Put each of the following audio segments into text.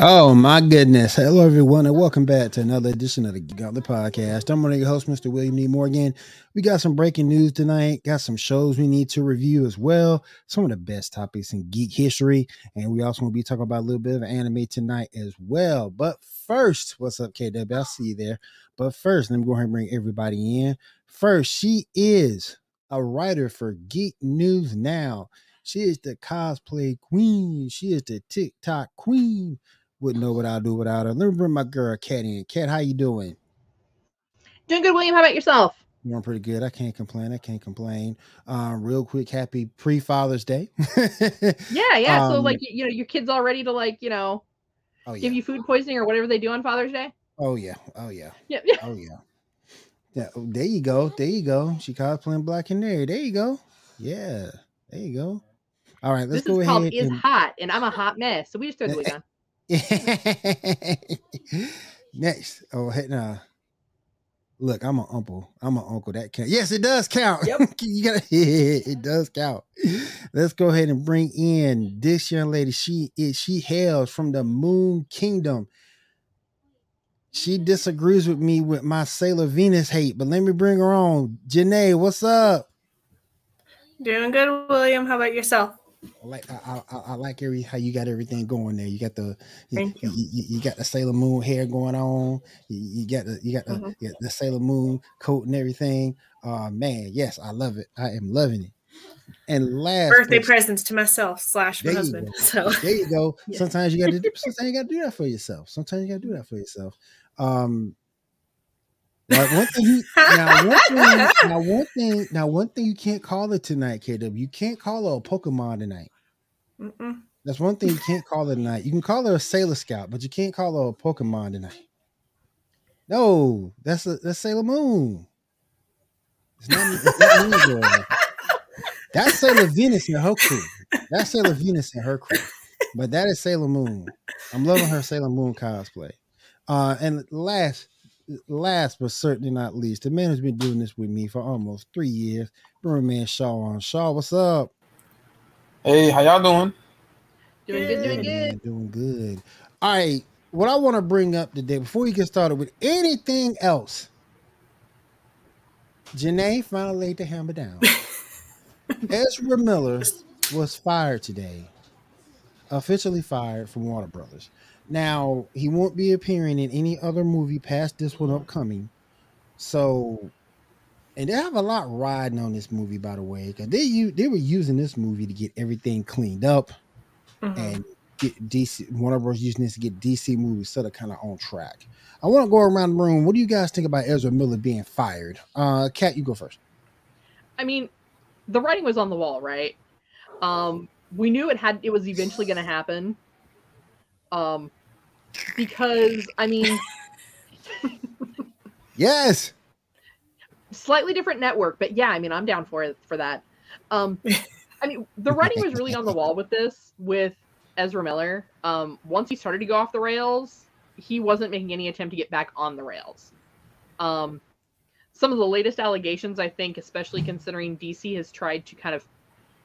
Oh my goodness. Hello everyone and welcome back to another edition of the Gauntlet Podcast. I'm one of your hosts, Mr. William D. Morgan. We got some breaking news tonight, got some shows we need to review as well, some of the best topics in geek history, and we also to be talking about a little bit of anime tonight as well. But first, what's up, KW? I'll see you there. But first, let me go ahead and bring everybody in. First, she is a writer for Geek News Now. She is the cosplay queen. She is the TikTok queen wouldn't know what I'll do without her. Let me bring my girl Kat in. Kat, how you doing? Doing good, William. How about yourself? I'm doing pretty good. I can't complain. I can't complain. Uh, real quick, happy pre Father's Day. yeah, yeah. Um, so like you know, your kids all ready to like you know, oh, yeah. give you food poisoning or whatever they do on Father's Day. Oh yeah. Oh yeah. Yep. Oh yeah. Yeah. Oh, there you go. There you go. She cosplaying Black Canary. There There you go. Yeah. There you go. All right, let's this go is ahead. Called is hot, and I'm a hot mess. So we just throw the wig on. Next, oh hey now. Look, I'm an uncle. I'm an uncle. That count. Yes, it does count. Yep. you gotta. it does count. Let's go ahead and bring in this young lady. She is. She hails from the Moon Kingdom. She disagrees with me with my Sailor Venus hate, but let me bring her on. Janae, what's up? Doing good, William. How about yourself? I like I, I, I, like every how you got everything going there. You got the you, you. You, you, got the Sailor Moon hair going on. You, got the you got the, mm-hmm. you got the Sailor Moon coat and everything. Uh man, yes, I love it. I am loving it. And last birthday presents to myself slash my husband. So there you go. yeah. Sometimes you got to do sometimes you got to do that for yourself. Sometimes you got to do that for yourself. Um, now one thing, you, now one thing, now one thing, now one thing you can't call it tonight, KW. You can't call her a Pokemon tonight. Mm-mm. That's one thing you can't call her tonight. You can call her a Sailor Scout, but you can't call her a Pokemon tonight. No, that's a that's Sailor Moon. It's not, it's not me, girl. That's Sailor Venus and her crew. That's Sailor Venus and her crew. But that is Sailor Moon. I'm loving her Sailor Moon cosplay. Uh, and last last but certainly not least, the man who's been doing this with me for almost three years, Burn man Shaw on. Shaw, what's up? Hey, how y'all doing? Doing good, doing good. doing good. All right. What I want to bring up today, before we get started with anything else, Janae finally laid the hammer down. Ezra Miller was fired today, officially fired from Warner Brothers. Now he won't be appearing in any other movie past this one upcoming. So, and they have a lot riding on this movie, by the way, because they you they were using this movie to get everything cleaned up mm-hmm. and get DC. Warner Bros. using this to get DC movies sort of kind of on track. I want to go around the room. What do you guys think about Ezra Miller being fired? Uh, Kat, you go first. I mean, the writing was on the wall, right? Um, we knew it had it was eventually going to happen. Um, because I mean, yes, slightly different network, but yeah, I mean, I'm down for it for that. Um, I mean, the writing was really on the wall with this with Ezra Miller. Um, once he started to go off the rails, he wasn't making any attempt to get back on the rails. Um, some of the latest allegations, I think, especially considering DC has tried to kind of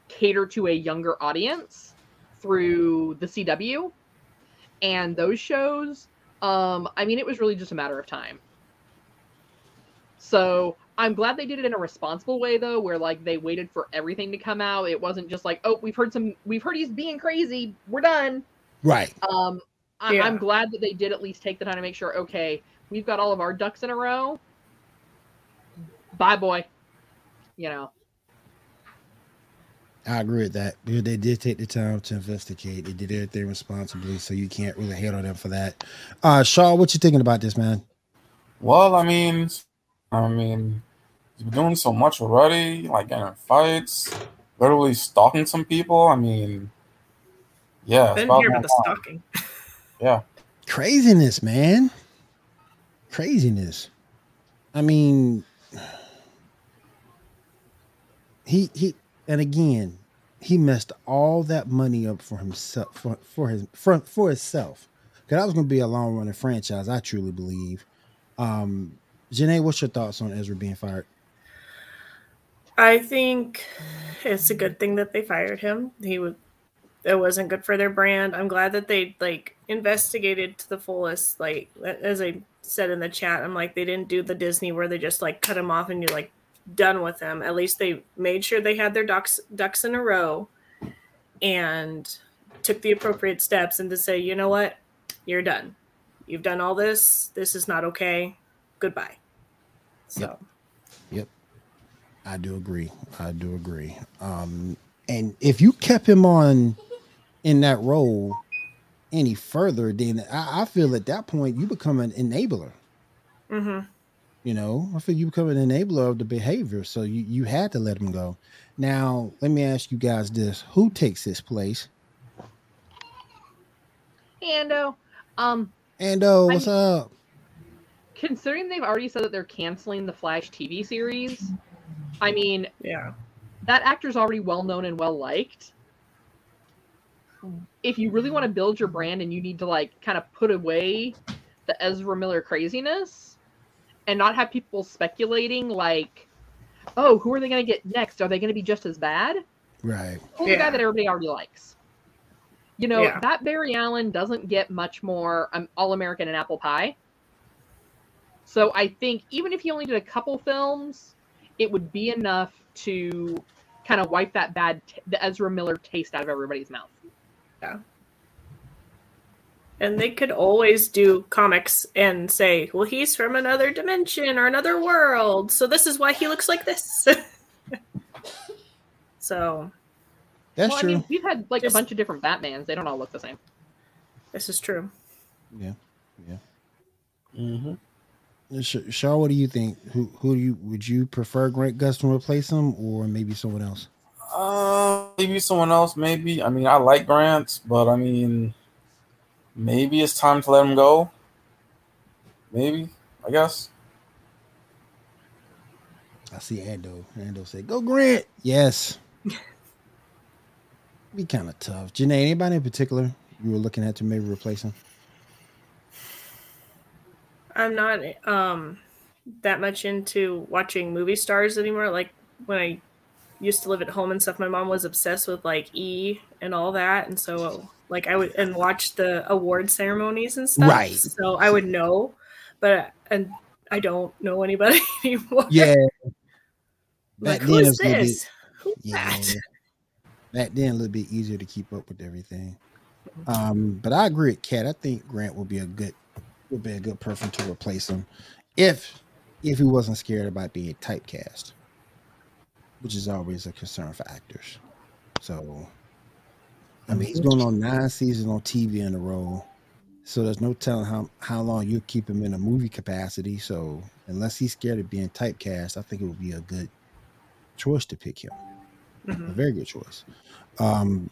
cater to a younger audience through the CW and those shows, um, I mean, it was really just a matter of time. So I'm glad they did it in a responsible way, though, where like they waited for everything to come out. It wasn't just like, oh, we've heard some, we've heard he's being crazy, we're done. Right. Um, I- yeah. I'm glad that they did at least take the time to make sure, okay, we've got all of our ducks in a row. Bye, boy. You know. I agree with that. They did take the time to investigate. They did everything responsibly, so you can't really hate on them for that. Uh Shaw, what you thinking about this, man? Well, I mean, I mean, he's been doing so much already, like getting fights, literally stalking some people. I mean, yeah, been here about the stalking. Yeah, craziness, man. craziness. I mean, he he, and again, he messed all that money up for himself for for his for for himself. Because that was to be a long running franchise. I truly believe. Um, Janae, what's your thoughts on Ezra being fired? I think it's a good thing that they fired him. He was it wasn't good for their brand. I'm glad that they like investigated to the fullest. Like as I said in the chat, I'm like they didn't do the Disney where they just like cut him off and you're like done with them. At least they made sure they had their ducks ducks in a row and took the appropriate steps and to say, you know what, you're done. You've done all this. This is not okay. Goodbye. So. Yep. Yep. I do agree. I do agree. Um, and if you kept him on in that role any further, then I, I feel at that point you become an enabler. Mm-hmm. You know, I feel you become an enabler of the behavior. So you, you had to let him go. Now, let me ask you guys this: Who takes his place? Ando, um, Ando, I what's mean- up? considering they've already said that they're canceling the Flash TV series, I mean, Yeah. that actor's already well known and well liked. If you really want to build your brand and you need to like kind of put away the Ezra Miller craziness and not have people speculating like, oh, who are they going to get next? Are they going to be just as bad? Right. Pull the guy that everybody already likes. You know, Yeah. that Barry Allen doesn't get much more um, All American and Apple Pie. So I think even if he only did a couple films, it would be enough to kind of wipe that bad, t- the Ezra Miller taste out of everybody's mouth. And they could always do comics and say, well, he's from another dimension or another world. So this is why he looks like this. so That's well, true. I mean, we've had like Just- a bunch of different Batmans. They don't all look the same. this is true. yeah. Yeah. Mm-hmm. Sh- Shaw, what do you think? Who who do you would you prefer Grant Gustin to replace him, or maybe someone else? Uh, maybe someone else. Maybe. I mean, I like Grant, but I mean, maybe it's time to let him go. Maybe. I guess. I see Ando. Ando say, "Go Grant." Yes. Be kind of tough. Janae, anybody in particular you were looking at to maybe replace him? I'm not um that much into watching movie stars anymore. Like when I used to live at home and stuff, my mom was obsessed with like E and all that, and so like I would and watch the award ceremonies and stuff. Right. So I would know, but and I don't know anybody anymore. Yeah. Like Back then, who's little bit- this? Who's Yeah. that? Back then, a little bit easier to keep up with everything. Um, but I agree with Kat. I think Grant would be a good would be a good person to replace him if if he wasn't scared about being typecast, which is always a concern for actors. So, I mean, he's going on nine seasons on TV in a row. So there's no telling how how long you'll keep him in a movie capacity. So unless he's scared of being typecast, I think it would be a good choice to pick him a Mhm. very good choice. Um,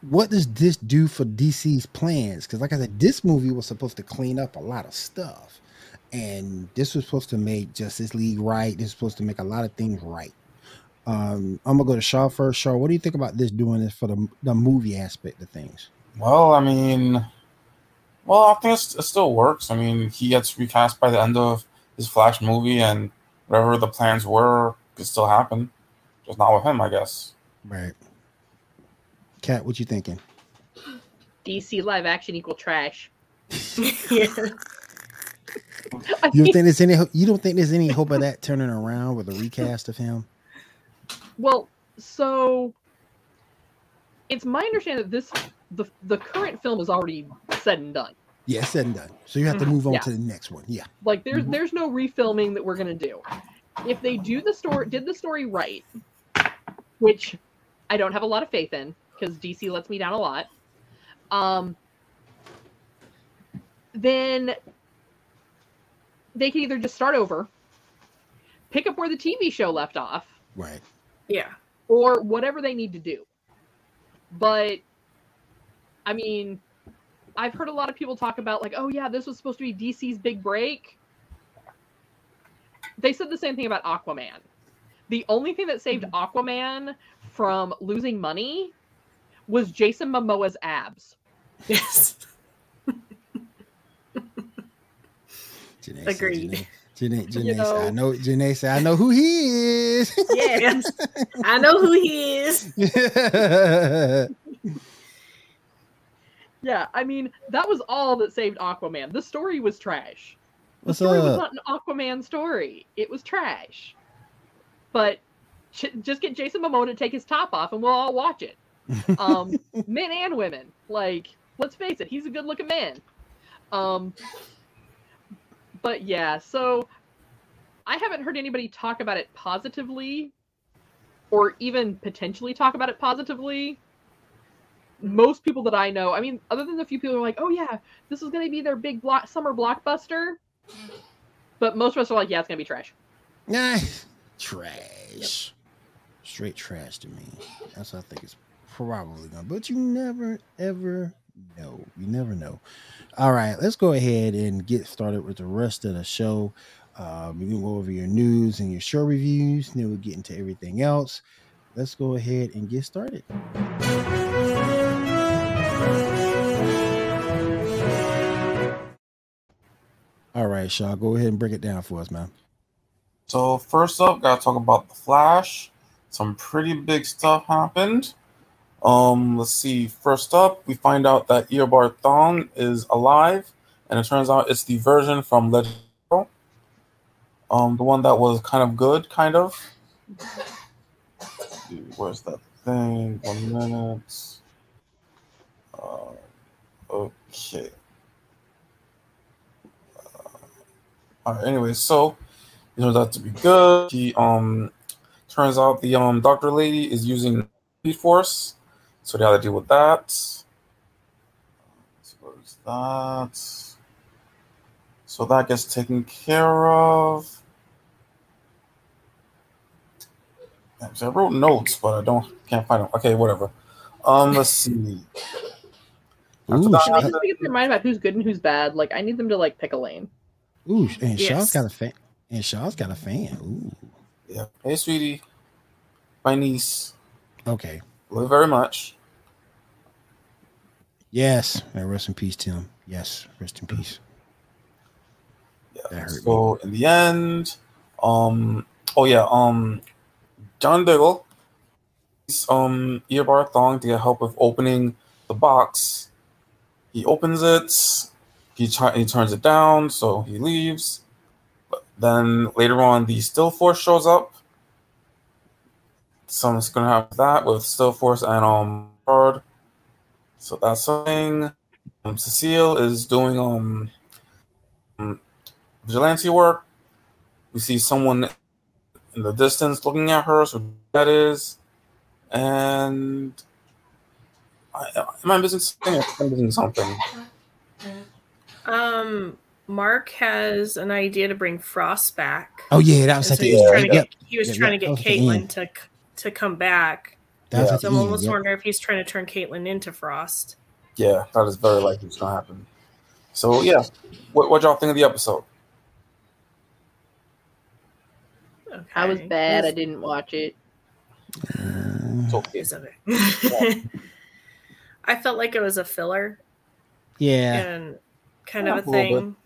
what does this do for DC's plans? Because, like I said, this movie was supposed to clean up a lot of stuff, and this was supposed to make Justice League right. This was supposed to make a lot of things right. Um, I'm gonna go to Shaw first. Shaw, what do you think about this doing this for the the movie aspect of things? Well, I mean, well, I think it's, it still works. I mean, he gets recast by the end of his Flash movie, and whatever the plans were could still happen. Just not with him, I guess. Right. Cat, what you thinking? DC live action equal trash. yeah. You don't think there's any? You don't think there's any hope of that turning around with a recast of him? Well, so it's my understanding that this the the current film is already said and done. Yeah, said and done. So you have to move on Yeah. to the next one. Yeah. Like there's Mhm. there's no refilming that we're gonna do. If they do the story did the story right, which I don't have a lot of faith in because DC lets me down a lot. Um, then they can either just start over, pick up where the TV show left off, Right. Yeah. or whatever they need to do. But I mean, I've heard a lot of people talk about like, oh yeah, this was supposed to be DC's big break. They said the same thing about Aquaman. The only thing that saved Aquaman from losing money was Jason Momoa's abs. Yes. Janae said- Agreed. Janae, Janae, Janae You said, I know. Janae said, I know who he is. Yes. I know who he is. Yeah, I mean that was all that saved Aquaman. The story was trash. The What's story was not an Aquaman story. It was trash. But just get Jason Momoa to take his top off, and we'll all watch it. Um, men and women. Like, let's face it, he's a good-looking man. Um, but yeah, so I haven't heard anybody talk about it positively, or even potentially talk about it positively. Most people that I know, I mean, other than a few people who are like, "Oh yeah, this is going to be their big block summer blockbuster," but most of us are like, "Yeah, it's going to be trash." Nah, trash. Straight trash to me. That's what I think it's probably gonna. But you never ever know. You never know. All right, let's go ahead and get started with the rest of the show. Um, we can go over your news and your show reviews, and then we'll get into everything else. Let's go ahead and get started. All right, Shaw, go ahead and break it down for us, man. So first up, gotta talk about the Flash. Some pretty big stuff happened. Um, let's see. First up, we find out that Eobard Thawne is alive, and it turns out it's the version from Legend. Um, the one that was kind of good, kind of. Where's that thing? One minute. Uh, okay. Uh, all right. Anyway, so it turns that to be good. He um turns out the um doctor lady is using Force, so they had to deal with that. So where's that? So that gets taken care of. So I wrote notes, but I don't can't find them. Okay, whatever. Um, let's see. Ooh, that Can they happened- just get their mind about who's good and who's bad? Like, I need them to like pick a lane. Ooh, and Shaw's got a fan. And Shaw's got a fan. Ooh, yeah. Hey, sweetie, my niece. okay. Love you very much. Yes. And rest in peace, Tim. Yes, rest in peace. That Yeah. hurt So in the end, um, oh yeah, um, John Diggle, um, Eobard Thawne to get help with opening the box. He opens it. He try, he turns it down, so he leaves. But then later on, the Still Force shows up. Something's gonna happen with that with Still Force and um Guard. So that's something. Um, Cecile is doing um um, vigilante work. We see someone in the distance looking at her, so that is. And I, am I missing something? or am missing something? Um, Mark has an idea to bring Frost back. Oh yeah, that was And at so the he was end. trying to Yep, get he was Yep, trying yep, to get was at the Caitlin to to come back. That was Yeah. at So the I'm almost yep. wondering if he's trying to turn Caitlin into Frost. Yeah, that is very likely what's gonna happen. So yeah, what what y'all think of the episode? Okay. I was bad. I didn't watch it. Uh, It's okay. Is of it. I felt like it was a filler yeah, and kind Yeah, of a a thing.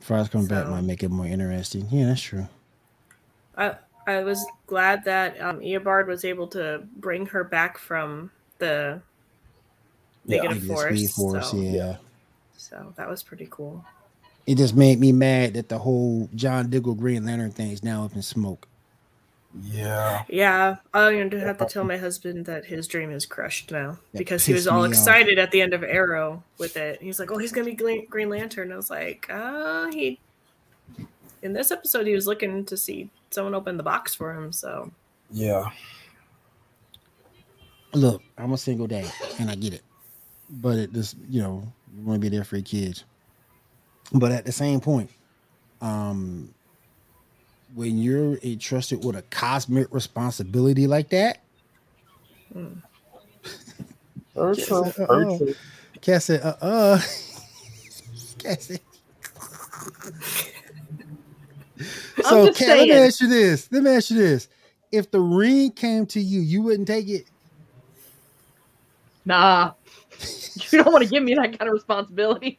Frost coming back might make it more interesting. Yeah, that's true. I I was glad that um, Eobard was able to bring her back from the Yeah. negative Maybe force. Speed Force, so, yeah. so that was pretty cool. It just made me mad that the whole John Diggle Green Lantern thing is now up in smoke. Yeah, Yeah, I'm gonna have to tell my husband that his dream is crushed now That because he was all me off. excited at the end of Arrow with it. He's like, "Oh, he's gonna be Green Lantern." I was like, "Uh, he." In this episode, he was looking to see someone opened the box for him. So yeah, Look, I'm a single dad, and I get it. But it just, you know, you want to be there for your kids. But at the same point, um, when you're entrusted with a cosmic responsibility like that, very true. Uh-oh. Very true. Cat said, uh uh Cat said. so, let me ask you this. Let me ask you this. If the ring came to you, you wouldn't take it? Nah. You don't want to give me that kind of responsibility.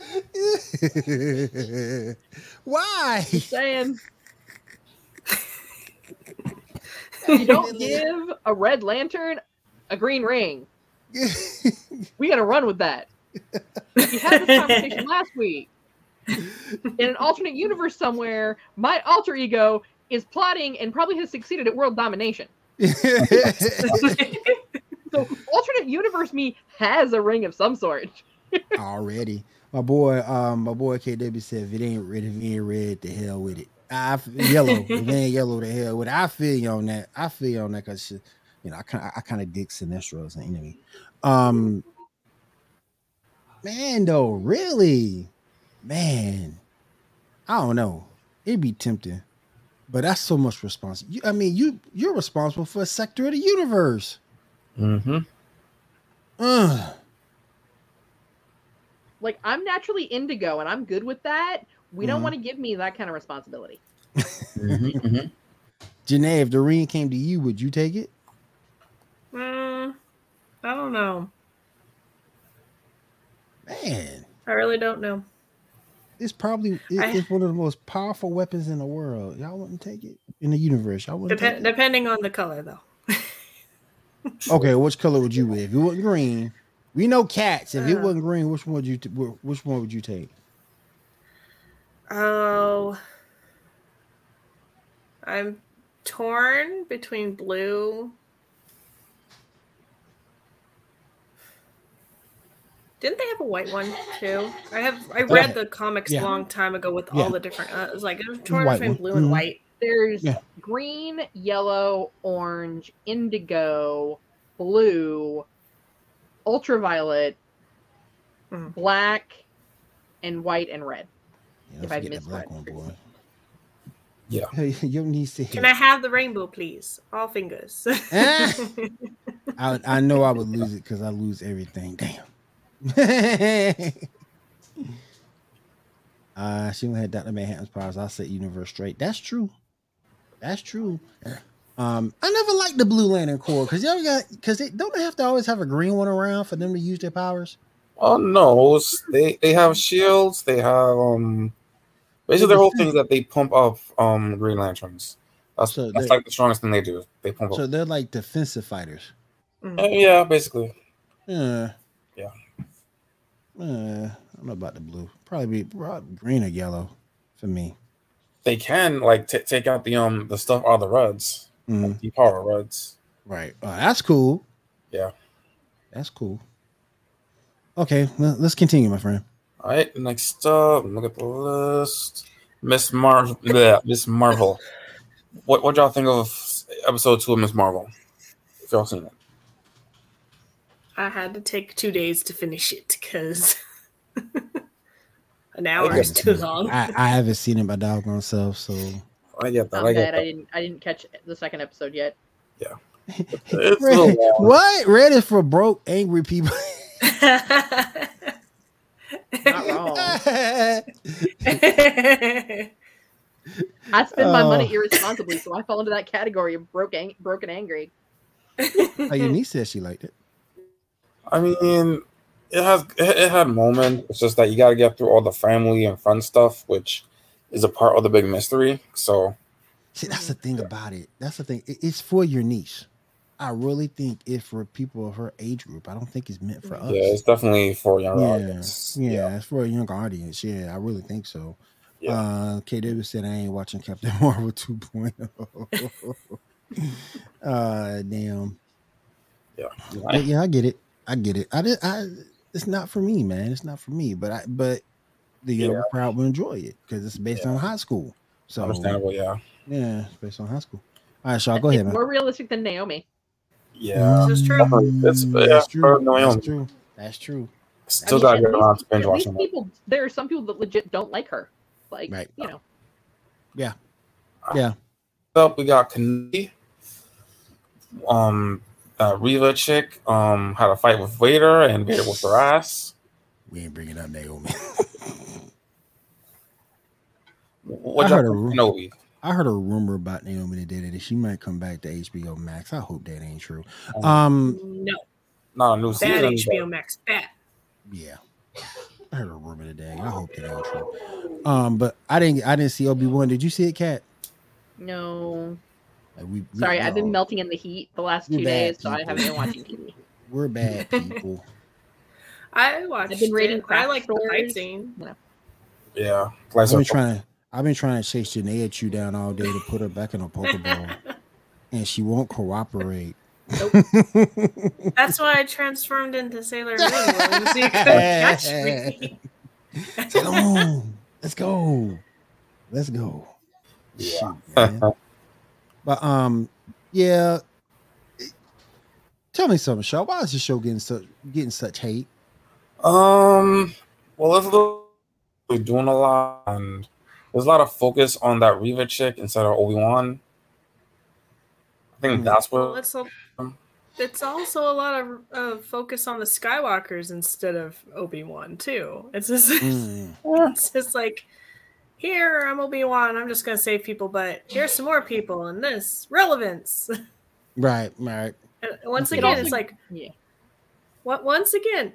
Why? Just saying. You don't give a red lantern a green ring. We gotta run with that. We had this conversation last week. In an alternate universe somewhere, my alter ego is plotting and probably has succeeded at world domination. So alternate universe me has a ring of some sort. Already. My boy, um, my boy KW said if it ain't red, if it ain't red, the hell with it. I yellow. if it ain't yellow, the hell with it. I feel you on that. I feel you on that because you know I kind of I kind of dig Sinestro as an enemy. Um, man, though, really, man, I don't know. It'd be tempting, but that's so much responsibility. I mean, you you're responsible for a sector of the universe. Mm-hmm. Ugh. Like I'm naturally indigo and I'm good with that. We don't Mhm. want to give me that kind of responsibility. Mm-hmm. Janae, if the ring came to you, would you take it? Mm, I don't know. Man, I really don't know. It's probably it- it's one of the most powerful weapons in the world. Y'all wouldn't take it in the universe. Y'all wouldn't. Dep- depending on the color, though. Okay, which color would you wear? If it wasn't green, we know cats. If it Uh. wasn't green, which one would you? T- which one would you take? Oh, I'm torn between blue. Didn't they have a white one too? I have. I read the comics Yeah. a long time ago with Yeah. all the different. Uh, it was like it was torn White between one. blue and Mhm. white. There's Yeah. green, yellow, orange, indigo, blue, ultraviolet, Mhm. black, and white and red. Yeah, If don't I missed black one. one, boy. Yeah. Your niece said. Can I have the rainbow, please? All fingers. Ah! I, I know I would lose it because I lose everything. Damn. uh, she only had Dr. Manhattan's powers. I said universe straight. That's true. That's true. Um, I never liked the Blue Lantern Corps because you ever got because they don't they have to always have a green one around for them to use their powers. Oh no, they they have shields. They have um, basically the whole thing is that they pump up um Green Lanterns. That's So that's like the strongest thing they do. They pump So up. they're like defensive fighters. Mm. Uh, yeah, basically. Yeah. Uh, I don't know about the blue. Probably be probably green or yellow for me. They can like t- take out the um the stuff of the Reds, Mhm. the power Reds. Right. Oh, that's cool. Yeah. That's cool. Okay, le- let's continue, my friend. All right, next up, look at the list. Miss Marvel. Yeah, Miss Marvel. What what y'all think of episode two of Miss Marvel? If y'all seen it. I had to take two days to finish it because an hour is too long. I, I haven't seen it my doggone self, so I get that. I'm I get I that. didn't. I didn't catch the second episode yet. It's a little Red, long. what? Red is for broke, angry people. Not wrong. I spend my money Oh. irresponsibly, so I fall into that category of broke, ang- broken, angry. oh, your niece said she liked it. I mean, it has it, it had moments. It's just that you got to get through all the family and fun stuff, which is a part of the big mystery. So See, that's the thing about it. That's the thing. It- it's for your niche. I really think it's for people of her age group. I don't think it's meant for us. yeah, it's definitely for young yeah, audience. yeah, it's for a younger audience. Yeah, I really think so. Yeah. Uh, KW said I ain't watching Captain Marvel 2.0. uh, damn. yeah. But yeah, I get it. I get it. I did. I. It's not for me, man. It's not for me. But I. But the younger crowd will enjoy it because it's based Yeah. on high school. So Understandable. Yeah, yeah, it's based on high school. All right, Shaw, go ahead, man. more realistic than Naomi. yeah. This is true. Definitely. It's Mm, yeah, that's true. That's true. That's true. Still I gotta mean, get at around to binge watching people, there are some people that legit don't like her. Like, Right. you know, Yeah. Yeah. Up, we got Kenobi. Um, uh, Reva chick um had a fight with Vader and Vader whooped her ass. We ain't bringing up Naomi. What I heard a think of ru- Kenobi? I heard a rumor about Naomi today that she might come back to HBO Max. I hope that ain't true. Um, Um, No, Not a new bad season. HBO Max. Bad. yeah. I heard a rumor today. I hope that ain't true. Um, but I didn't. I didn't see Obi Wan. Did you see it, Cat? No, Like, we, we- sorry, I've been no, melting in the heat the last You're two bad days, so I haven't been watching TV. We're bad people. I watched. I've been reading. I like the fight stores. scene. Yeah. Like, I've been trying to. I've been trying to chase Janaea Chew down all day to put her back in a Pokeball, and she won't cooperate. That's why I transformed into Sailor Moon. So you catch me. Come on, let's go, let's go. Yeah. Shoot, man. But um, yeah. Tell me something, Shaw. Why is this show getting such getting such hate? Um. Well, it's really doing a lot, and there's a lot of focus on that Reva chick instead of Obi Wan. I think Hmm. that's Well, what. it's a, it's also a lot of uh, focus on the Skywalkers instead of Obi Wan too. It's just Mm. it's just like here I'm Obi Wan. I'm just gonna save people, but here's some more people and this relevance. Right, right. And once It again, also- it's like Yeah. what? Once again,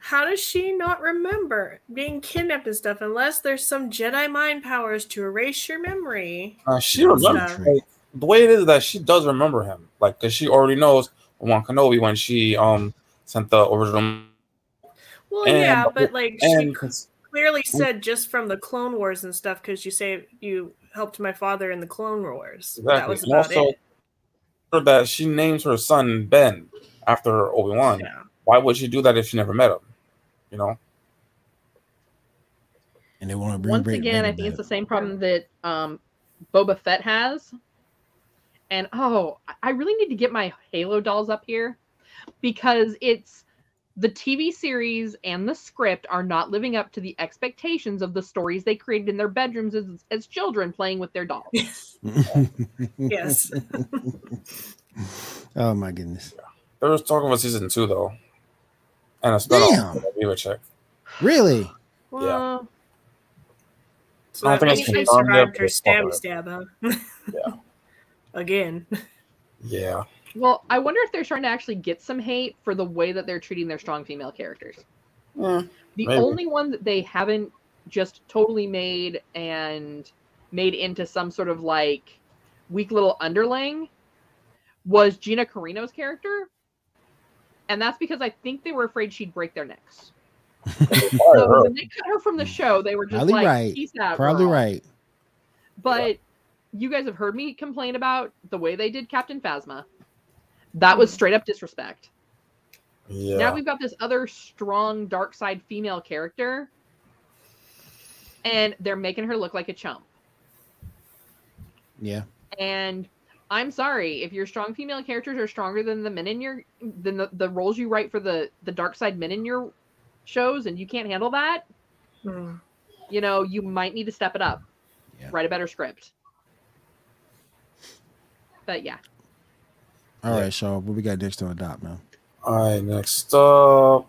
how does she not remember being kidnapped and stuff unless there's some Jedi mind powers to erase your memory? Uh, she remembers like, the way it is that she does remember him, like because she already knows Obi-Wan Kenobi when she um sent the original Well, And- yeah, but like she and clearly said just from the Clone Wars and stuff because you say you helped my father in the Clone Wars. That Exactly. was And about also, it. that she names her son Ben after Obi Wan. Yeah. Why would she do that if she never met him? You know. And they want to bring Once back again, I think it's the same problem that um, Boba Fett has. And oh, I- I really need to get my Halo dolls up here because it's the TV series and the script are not living up to the expectations of the stories they created in their bedrooms as, as children playing with their dolls. Yes. oh my goodness. There was talking about season two though, and a spinoff Damn. of the Reva chick. Really? Well, So I don't think means it's she survived her stab stab, huh? Yeah. Again. Yeah. Well, I wonder if they're trying to actually get some hate for the way that they're treating their strong female characters. Mm, The Maybe. only one that they haven't just totally made and made into some sort of like weak little underling was Gina Carano's character. And that's because I think they were afraid she'd break their necks. So when they cut her from the show, they were just Probably like, right. "Peace out." Probably girl." right. But you guys have heard me complain about the way they did Captain Phasma. That was straight up disrespect. yeah. Now we've got this other strong dark side female character, and they're making her look like a chump. Yeah. And I'm sorry if your strong female characters are stronger than the men in your than the, the roles you write for the the dark side men in your shows, and you can't handle that. Hmm. You know, you might need to step it up. Yeah. Write a better script. But yeah, All right, Yeah. Shaw. What we got next on adopt, man? All right. Next up,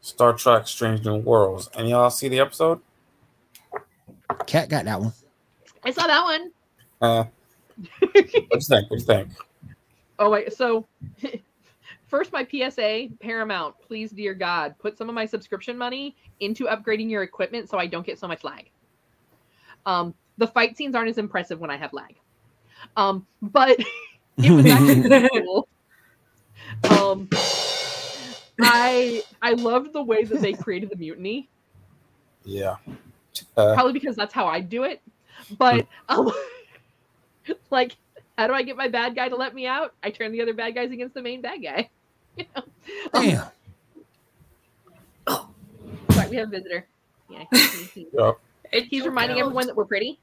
Star Trek: Strange New Worlds. Any y'all see the episode? Cat got that one. I saw that one. Uh, what do you think? What do you think? Oh wait, so first my PSA, Paramount, please dear God, put some of my subscription money into upgrading your equipment so I don't get so much lag. Um, the fight scenes aren't as impressive when I have lag. Um, but it was actually cool. Um, I I loved the way that they created the mutiny, Yeah. Uh, probably because that's how I do it. But um, like, how do I get my bad guy to let me out? I turn the other bad guys against the main bad guy. You know? Um, Damn. Sorry, we have a visitor. Yeah, he- he- yeah. he's reminding everyone that we're pretty.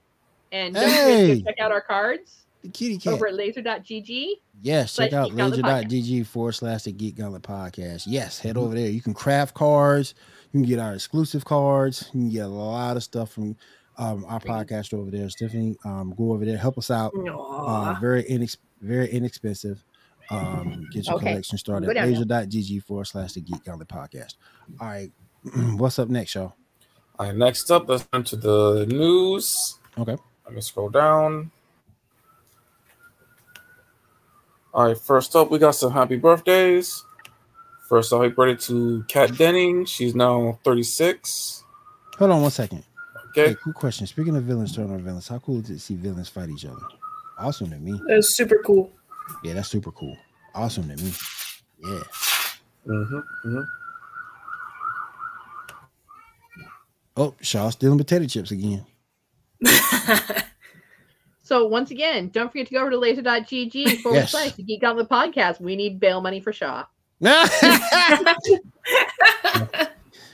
And don't Hey. forget to check out our cards The kitty cat. over at laser.gg. Yes, check out laser.gg forward slash the Geek Gauntlet podcast. Yes, head over there. You can craft cards. You can get our exclusive cards. You can get a lot of stuff from um, our podcast over there. Stephanie, um, go over there, help us out. Uh, very inex- very inexpensive. Um, get your Okay. collection started Go at laser.gg forward slash the Geek Gauntlet podcast. All right. What's up next, y'all? All right, next up, let's turn to the news. Okay. Let me scroll down. All right, first up, we got some happy birthdays. First off, happy birthday to Kat Denning. She's now 36. Hold on one second. Okay. Hey, quick question. Speaking of villains turning on villains, how cool is it to see villains fight each other? Awesome to me. That's super cool. Yeah, that's super cool. Awesome to me. Yeah. Mm-hmm, mm-hmm. Oh, Shaw stealing potato chips again. So once again, don't forget to go over to laser.gg forward Yes. slash the Geek Gauntlet podcast. We need bail money for Shaw.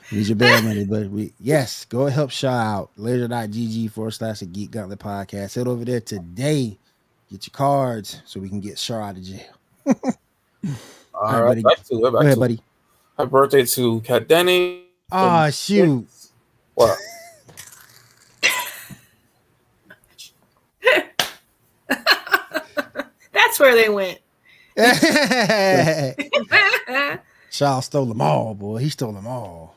Need your bail money, but we yes, go help Shaw out. Laser.gg forward slash the Geek Gauntlet podcast. Head over there today. Get your cards so we can get Shaw out of jail. All right, right, buddy. back to it. Back Go ahead, to buddy. Happy birthday to Kat Denny. Oh ah, shoot. What? That's where they went. Shaw stole them all, boy. He stole them all.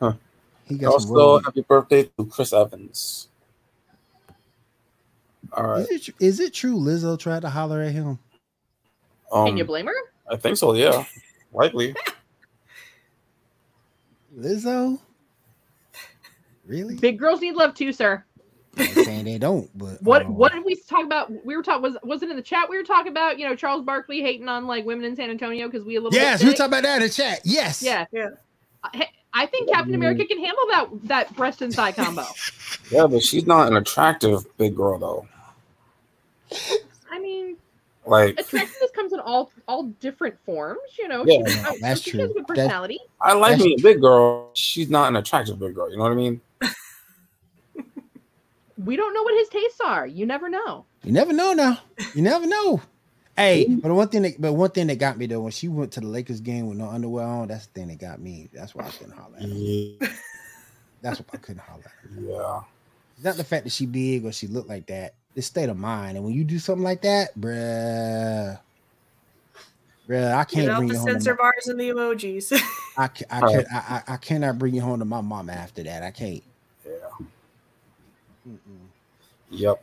Huh. He got Also, roll- happy birthday to Chris Evans. All right. Is it, it true Lizzo tried to holler at him? Um, Can you blame her? I think so. Yeah, likely. Lizzo? Really? Big girls need love too, sir. I'm not saying they don't, but What uh, what did we talk about? We were talking was was it in the chat? We were talking about you know Charles Barkley hating on like women in San Antonio because we a little Yes, we thick? talking about that in the chat. Yes. yeah Yeah. I, I think Captain America can handle that that breast and thigh combo. Yeah, but she's not an attractive big girl though. I mean, Like attractiveness comes in all all different forms. You know, Yeah, She's- no, oh, that's she true. has a good That- personality. I like That's- me a big girl. She's not an attractive big girl. You know what I mean? We don't know what his tastes are. You never know. You never know now. You never know. Hey, but one thing that but one thing that got me though, when she went to the Lakers game with no underwear on, that's the thing that got me. That's why I couldn't holler at her. Yeah. That's why I couldn't holler at her. yeah. It's not the fact that she big or she look like that. It's state of mind. And when you do something like that, bruh, bruh, I can't out bring the you home. To censor my, bars and the emojis. I, ca- I, can, I, I, I cannot bring you home to my mama after that. I can't. Yeah. Mm-mm. Yep.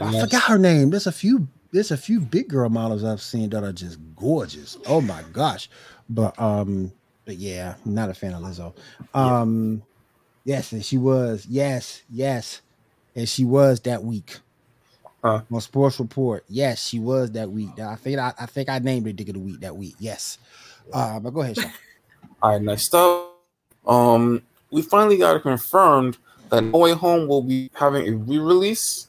And I forgot her name. There's a few. There's a few big girl models I've seen that are just gorgeous. Oh my gosh! But um, but yeah, not a fan of Lizzo. Um, yes, and she was. Yes, yes, and she was that week. Huh. On Sports Report, yes, she was that week. I think I, I think I named her Dick of the Week that week. Yes. Uh, but go ahead, Sean. All right, next up, um, we finally got it confirmed that No Way Home will be having a re-release.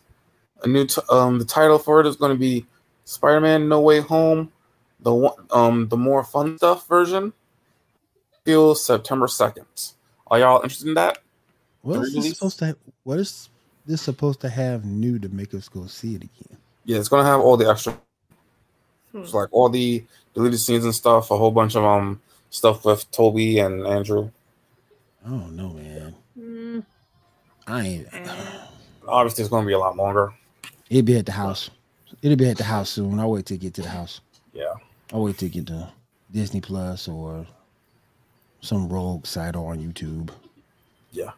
A new, t- um, the title for it is going to be Spider-Man: No Way Home, the one, um, the more fun stuff version. Feels September second. Are y'all interested in that? What is this Re-release? supposed to? What is this supposed to have new to make us go see it again? Yeah, it's going to have all the extra, Hmm. it's like all the deleted scenes and stuff. A whole bunch of um stuff with Tobey and Andrew. I don't know, man. Mm, I ain't. Obviously, it's going to be a lot longer. It'll be at the house. It'll be at the house soon. I'll wait till it get to the house. Yeah. I'll wait till it get to Disney Plus or some rogue site on YouTube. Yeah.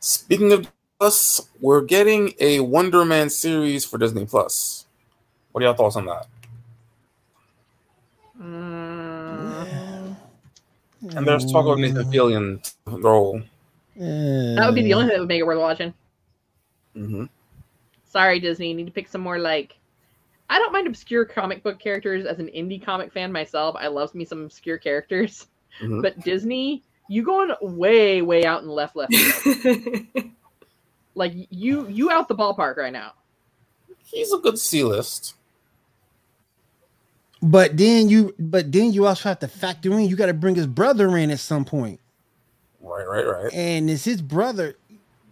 Speaking of Plus, we're getting a Wonder Man series for Disney Plus. What are y'all thoughts on that? mm. And there's talk of Nathan Fillion role. That would be the only thing that would make it worth watching. hmm Sorry, Disney. You need to pick some more like. I don't mind obscure comic book characters as an indie comic fan myself. I love me some obscure characters. Mhm. But Disney, you going way, way out in left left. like you, you out the ballpark right now. He's a good C list. But then you, but then you also have to factor in. You got to bring his brother in at some point, Right, right, right. and it's his brother.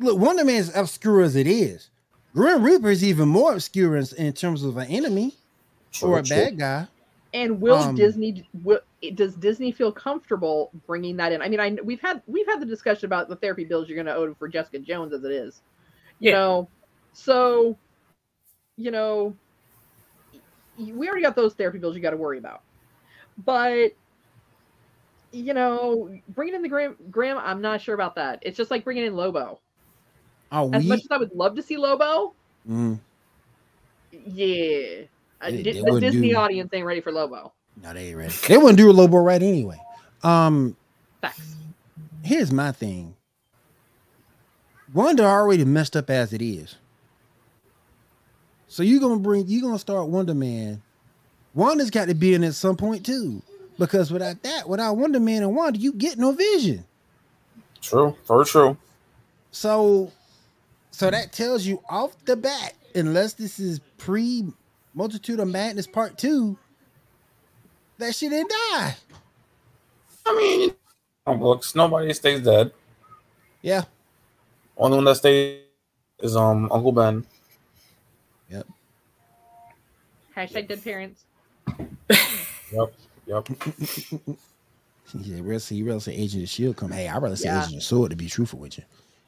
Look, Wonder Man is obscure as it is. Grim Reaper is even more obscure in, in terms of an enemy True, or a true. bad guy. And will Um, Disney? Will, does Disney feel comfortable bringing that in? I mean, I we've had we've had the discussion about the therapy bills you're going to owe for Jessica Jones as it is. You Yeah. know, so you know, we already got those therapy bills you got to worry about. But you know, bringing in the Graham, Graham, I'm not sure about that. It's just like bringing in Lobo. Are As we? much as I would love to see Lobo, Mm, yeah, Uh, They- they the Disney do- audience ain't ready for Lobo. no, they ain't ready. They wouldn't do a Lobo right anyway. Um, Facts. here's my thing. Wanda already messed up as it is. So you're gonna bring you're gonna start Wonder Man. Wanda's got to be in at some point too. Because without that, without Wonder Man and Wanda, you get no vision. True, very true. So so that tells you off the bat, unless this is pre Multiverse of Madness Part Two, that she didn't die. I mean, comic books, nobody stays dead. Yeah. Only one that stays is um Uncle Ben. Yep. Hashtag dead parents. Yep, yep. Yeah, real see, real see Agent of Shield come. Hey, I'd rather see Yeah. Agent of Sword to be truthful with you.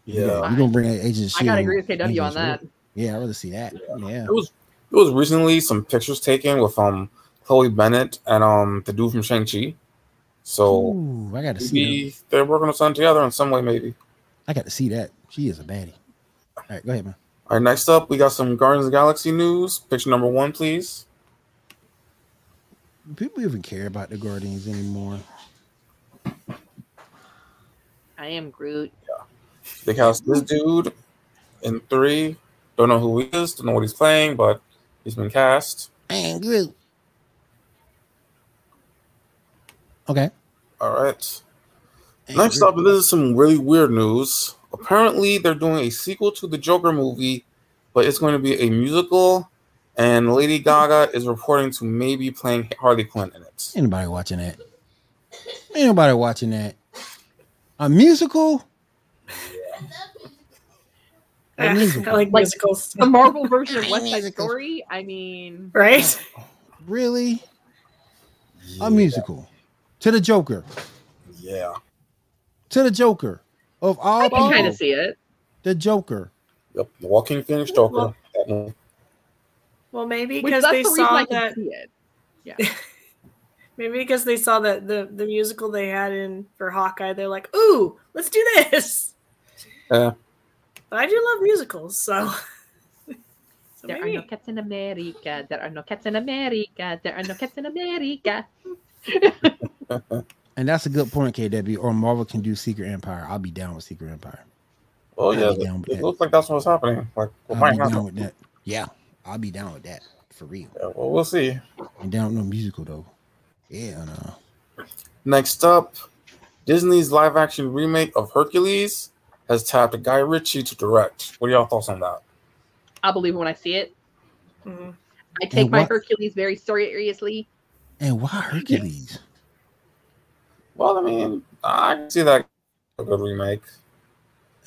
Yeah. We're gonna bring Agent of Shield. I gotta agree with and KW on Agent of that. Sword. Yeah, I'd rather see that. Yeah. It was it was recently some pictures taken with um Chloe Bennet and um the dude from Shang Chi. So Ooh, I gotta see. maybe they're working on something together in some way, maybe. I got to see that. She is a baddie. All right, go ahead, man. All right, next up we got some Guardians of the Galaxy news. Picture number one, please. Do people even care about the Guardians anymore? I am Groot. They cast this dude in three. Don't know who he is, don't know what he's playing, but he's been cast. And Groot. Okay. All right. And Next Groot. up, this is some really weird news. Apparently, they're doing a sequel to the Joker movie, but it's going to be a musical, and Lady Gaga is reporting to maybe playing Harley Quinn in it. Anybody watching that. Anybody watching that. A musical? A I musical. like Like- musicals, The Marvel version of I West Side it's Story. I mean, right? Really? A musical. To the Joker. Yeah. To the Joker. Of all I can kind of see it. the Joker. Yep. The Joaquin Phoenix Joker. Well- That one. Well, maybe because they the saw that. see it. Maybe because they saw that the the musical they had in for Hawkeye, they're like, "Ooh, let's do this." Yeah. But I do love musicals, so. so There are no cats in America. There are no cats in America. There are no cats in America. And that's a good point, KW. Or Marvel can do Secret Empire. I'll be down with Secret Empire. Oh, I'll yeah. be It looks like that's what's happening. Like, what I'll might be down happen. with that. Yeah, I'll be down with that for real. Yeah, well, we'll see. And down with no musical though. Yeah, no. Next up, Disney's live action remake of Hercules has tapped Guy Ritchie to direct. What are y'all thoughts on that? I'll believe when I see it. Mhm. I take And my what- Hercules very seriously. And why Hercules? Well, I mean, I can see that a good remake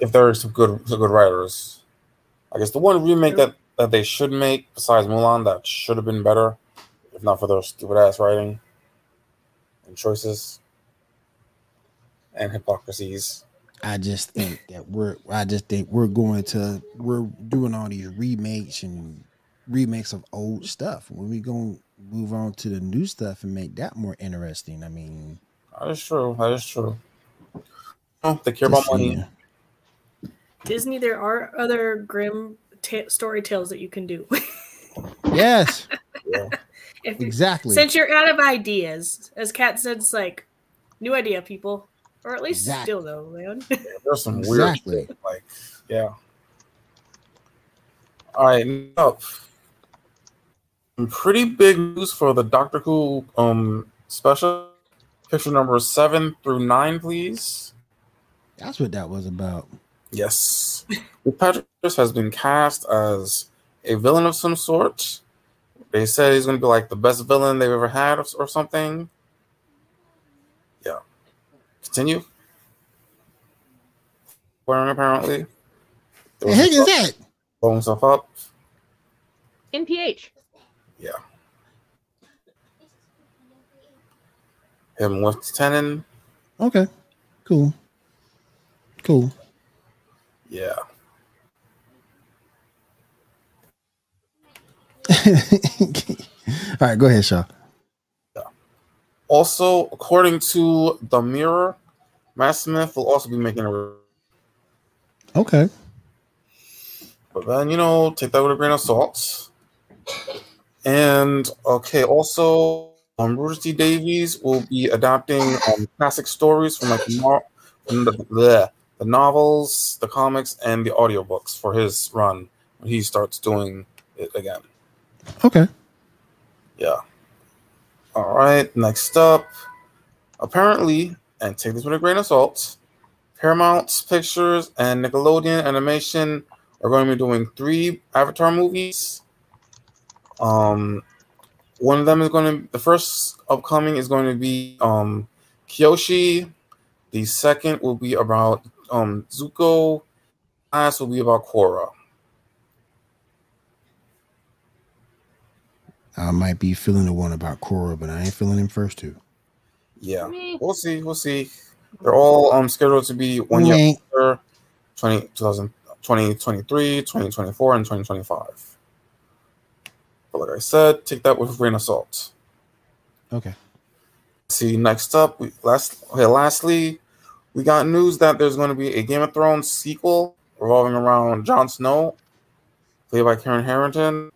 if there are some good some good writers. I guess the one remake that, that they should make besides Mulan that should have been better, if not for their stupid ass writing and choices and hypocrisies. I just think that we're I just think we're going to we're doing all these remakes and remakes of old stuff. When we gonna move on to the new stuff and make that more interesting. I mean That is true. That is true. Oh, they care about money. Disney, there are other grim ta- story tales that you can do. Yes, Yeah. if exactly. since you're out of ideas, as Kat said, it's like new idea, people, or at least Exactly. still though, man. There's some weird Exactly. shit, like yeah. All right, next up. Some pretty big news for the Doctor Who um special. Picture number seven through nine, please. That's what that was about. Yes. Patrick has been cast as a villain of some sort. They said he's going to be like the best villain they've ever had or, or something. Yeah. Continue. Wearing apparently. The heck is that? Blow himself up. NPH. Yeah. Him with Tennant. Okay. Cool. Cool. Yeah. All right, go ahead, Shaw. Also, according to the Mirror, Matt Smith will also be making a. Okay. But then you know, take that with a grain of salt. And okay, also, um, Bruce D. Davies will be adapting um, classic stories from like no- from the, the the novels, the comics, and the audiobooks for his run when he starts doing it again. Okay. Yeah. All right. Next up, apparently, and take this with a grain of salt, Paramount Pictures and Nickelodeon Animation are going to be doing three Avatar movies. Um, one of them is going to the first upcoming is going to be um Kyoshi. The second will be about um Zuko. Last will be about Korra. I might be feeling the one about Korra, but I ain't feeling him first two. Yeah. We'll see. We'll see. They're all um scheduled to be one year Meh. after 20, 2000 2023, 2024, and 2025. But like I said, take that with a grain of salt. Okay. See, next up, we last okay, lastly, we got news that there's going to be a Game of Thrones sequel revolving around Jon Snow, played by Karen Harington.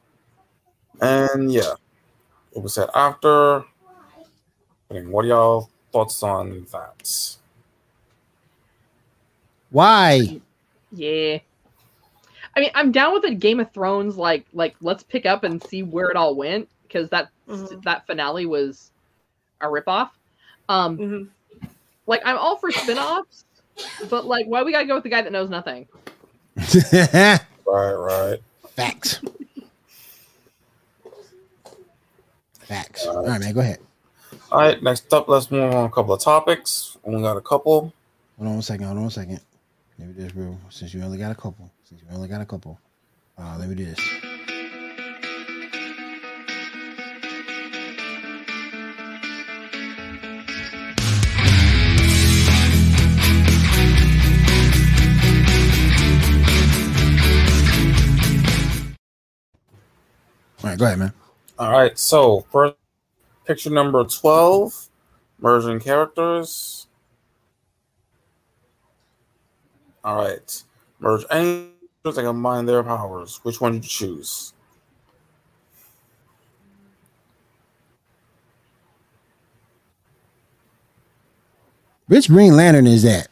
And yeah, it was said after. What are y'all thoughts on that? Why? Yeah. I mean, I'm down with the Game of Thrones. Like, like let's pick up and see where it all went because that Mhm. that finale was a ripoff. Um, Mhm. Like I'm all for spin-offs, but like, why we gotta go with the guy that knows nothing? Right, right. Facts. Facts. All right, man. Go ahead. All right, next up, let's move on a couple of topics. Only got a couple. Hold on a second. Hold on one second. Let me do this real. Since you only got a couple. Since you only got a couple. Uh, let me do this. Right, go ahead, man. All right, so first picture number 12, merging characters. All right, merge angels that combine their powers. Which one did you choose? Which Green Lantern is that?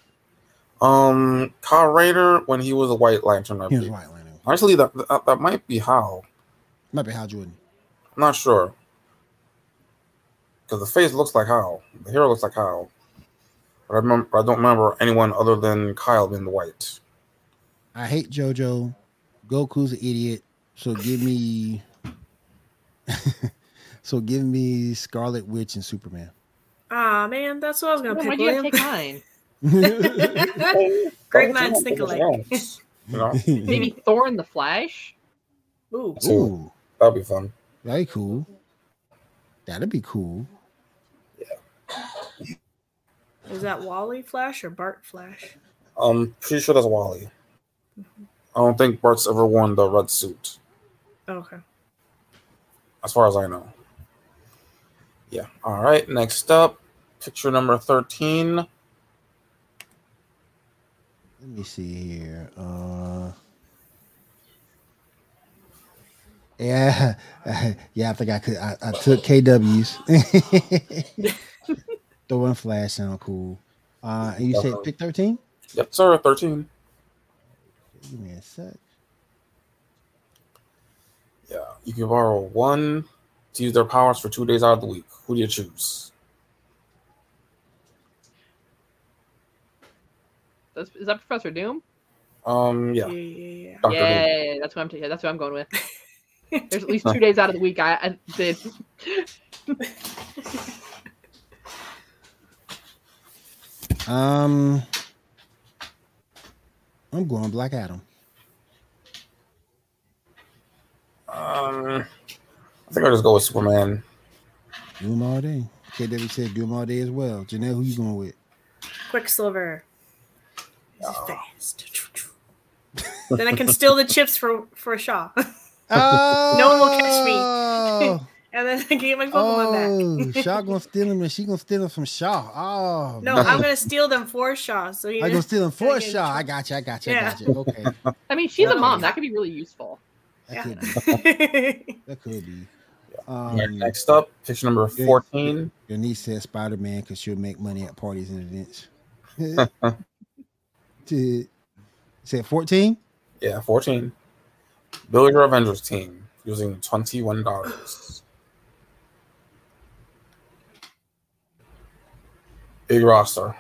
Um, Kyle Rayner when he was a White Lantern. I He was. White Lantern. Actually, that, that that might be Hal. Might be Hal Jordan. I'm not sure because the face looks like Hal, the hair looks like Hal. But I remember, I don't remember anyone other than Kyle being the White. I hate JoJo. Goku's an idiot. So give me So give me Scarlet Witch and Superman. Ah man, that's what I was gonna Why'd pick. you gotta William. take mine? Great minds think alike. Maybe Thor and the Flash. Ooh, Ooh, that'd be fun. That'd be cool. That'd be cool. Yeah. Is that Wally Flash or Bart Flash? I'm pretty sure that's Wally. I don't think Bart's ever worn the red suit, Okay. as far as I know. Yeah. All right. Next up, picture number 13. Let me see here. Uh Yeah, yeah. I think I could. I, I took KW's. Throwing flash sound cool. Uh, and you said Uh-huh. pick thirteen. Yep, sir. 13. Give me a sec. Yeah. You can borrow one to use their powers for two days out of the week. Who do you choose? That's, is that Professor Doom? Um. Yeah, Yeah. yeah, yeah. Dr. Doom. Yeah, that's what I'm. T- that's what I'm going with. There's at least two days out of the week I, I did. Um, I'm going Black Adam. Um. I think I'll just go with Superman. Do him all day. KW said do him all day as well. Janelle, who you going with? Quicksilver. He's fast. then I can steal the chips for for a Shaw. Oh, No one will catch me. and then I can get my Pokemon oh, back. Shaw gonna steal them, and she gonna steal them from Shaw. Oh, no, man. I'm gonna steal them for Shaw. So you I gonna steal them for gotta get in Shaw. I got you. I got you. I got you. Okay, I mean, she's a mom. That could be really useful. that Yeah. could be. That could be. All right, Um, next up, picture number 14. Your niece says Spider Man because she'll make money at parties and events. to say 14? Yeah, 14. Build your Avengers team using $21. Big roster.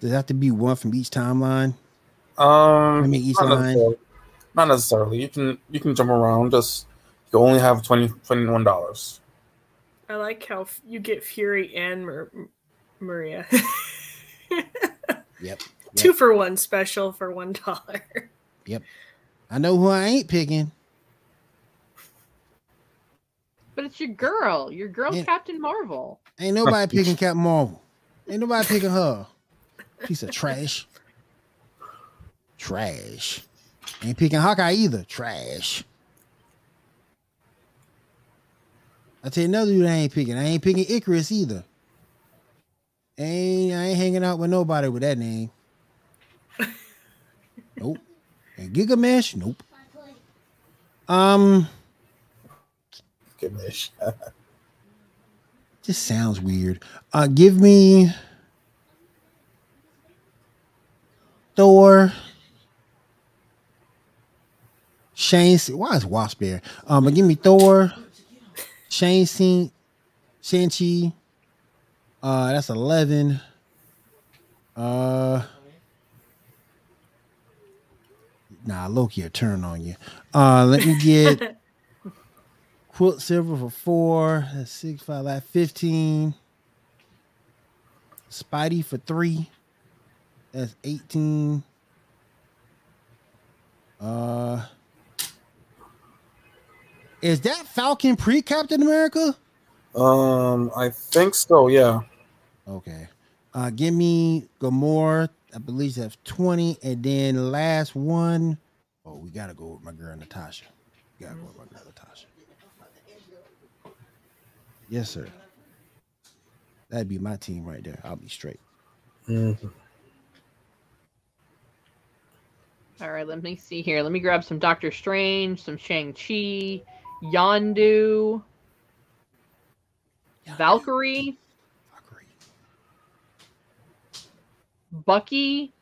Does it have to be one from each timeline? Um, I mean, each not, line. necessarily, not necessarily. You can you can jump around. Just you only have 20 21 dollars. I like how f- you get Fury and Mar- Maria. Yep. Two for one special for one dollar. Yep. I know who I ain't picking. But it's your girl. Your girl, Yeah. Captain Marvel. Ain't nobody picking Captain Marvel. Ain't nobody picking her. Piece of trash. Trash. Ain't picking Hawkeye either. Trash. I tell you another dude I ain't picking. I ain't picking Ikaris either. Ain't I ain't hanging out with nobody with that name. Nope. And Gilgamesh? Nope. Um, Give me a just sounds weird. Uh give me Thor. Shane why is Wasp there? Um but give me Thor, Shane Saint, Shang-Chi. Uh that's 11. Uh Nah, Loki a turn on you. Uh let me get Quicksilver for four. That's six, five, like 15. Spidey for three. That's 18. Uh is that Falcon pre Captain America? Um, I think so. Yeah. Okay. Uh give me Gamora. I believe that's 20. And then last one. Oh, we gotta go with my girl Natasha. We gotta go with my girl Natasha. Yes, sir. That'd be my team right there. I'll be straight. Mhm. All right, let me see here. Let me grab some Doctor Strange, some Shang-Chi, Yondu, Valkyrie. Bucky,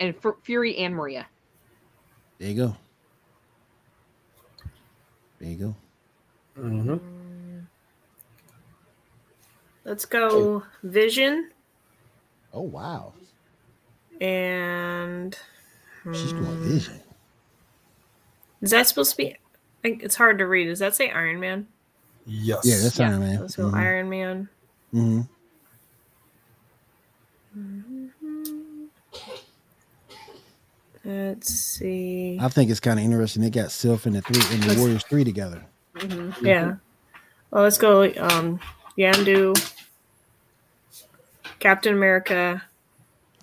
and F- Fury and Maria. There you go. There you go. Mhm. Let's go Vision Oh wow. and She's going hmm, vision. Is that supposed to be? I- It's hard to read. Does that say Iron Man? Yes. Yeah, that's Yeah, Iron Man. Let's go Mhm. Iron Man. Mhm. Let's see. I think it's kind of interesting. They got Sif and the three and the Let's- Warriors three together. Mhm, Yeah. Well, let's go. Um, Yondu, Captain America,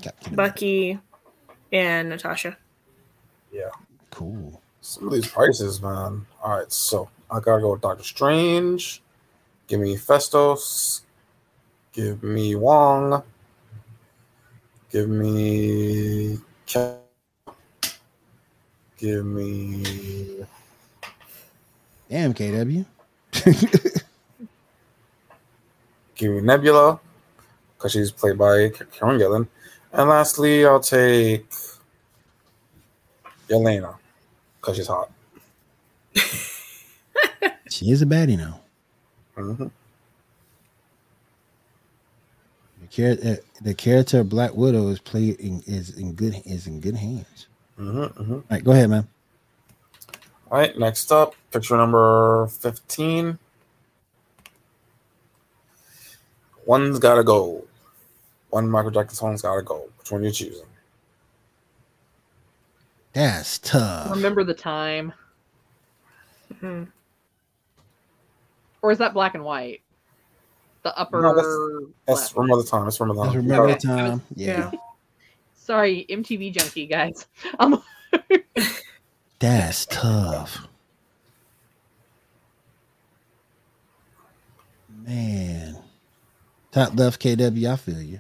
Captain Bucky, and Natasha. Yeah. Cool. Some of these prices, man. All right, so I gotta go with Doctor Strange. Give me Phastos. Give me Wong. Give me Cap. Give me Damn, KW. give me Nebula because she's played by Karen Gillan. And lastly, I'll take Yelena because she's hot. She is a baddie now. hmm The character, uh, the character of Black Widow is played in, is in good is in good hands. Hmm All right, go ahead, man. All right, next up, picture number 15. One's got to go. One Michael Jackson song's got to go. Which one are you choosing? That's tough. Remember the time, Mhm. or is that black and white? The upper. No, that's- That's left. Remember the time. That's Remember the Let's time. remember Okay. the time. Yeah. Yeah. Sorry, MTV junkie guys. Um, That's tough. Man. Top left KW, I feel you.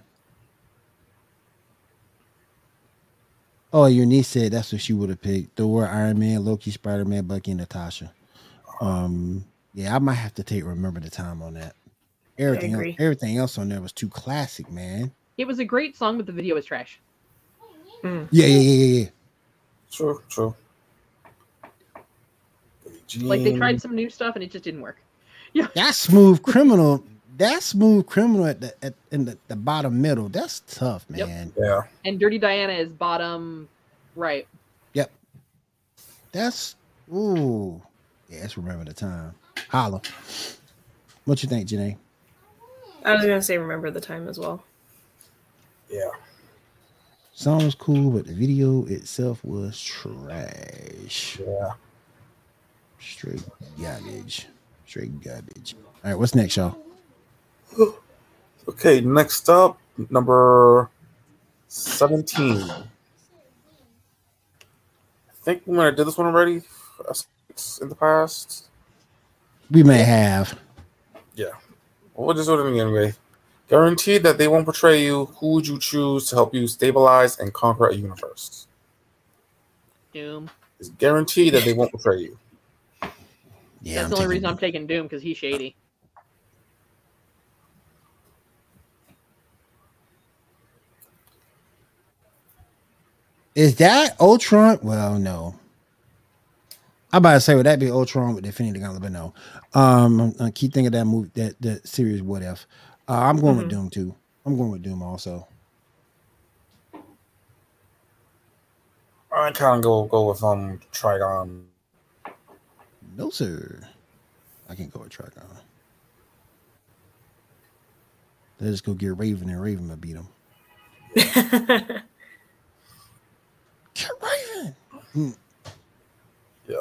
Oh, your niece said that's what she would have picked. Thor, Iron Man, Loki, Spider Man, Bucky, and Natasha. Um, yeah, I might have to take remember the time on that. Everything, agree. everything else on there was too classic, man. It was a great song, but the video was trash. Mm. Yeah, yeah, yeah, yeah, yeah. True, true. Like they tried some new stuff and it just didn't work. Yeah. That smooth criminal. That smooth criminal at the at in the, the bottom middle. That's tough, man. Yep. man. Yeah. And Dirty Diana is bottom right. Yep. That's ooh. Yeah, let's remember the time. Holla. What you think, Janae? I was gonna say remember the time as well. Yeah. Song was cool, but the video itself was trash. Yeah. Straight garbage. Straight garbage. All right, what's next, y'all? Okay, next up, number 17. I think we might have did this one already uh, in the past. We may have. Yeah. we'll just do it anyway. Guaranteed that they won't betray you. Who would you choose to help you stabilize and conquer a universe? Doom. It's guaranteed that they won't betray you. Yeah, That's I'm the only taking- reason I'm taking Doom because he's shady. Is that Ultron? Well, no. I'm about to say would that be Ultron with Infinity Gauntlet, but no. Um, I keep thinking of that movie, that that series. What if? Uh, I'm going with Mhm. Doom too. I'm going with Doom also. I kind of go go with um Trigon. No sir, I can't go with Trigon. Let's just go get Raven and Raven will beat him. Get Raven. Yeah.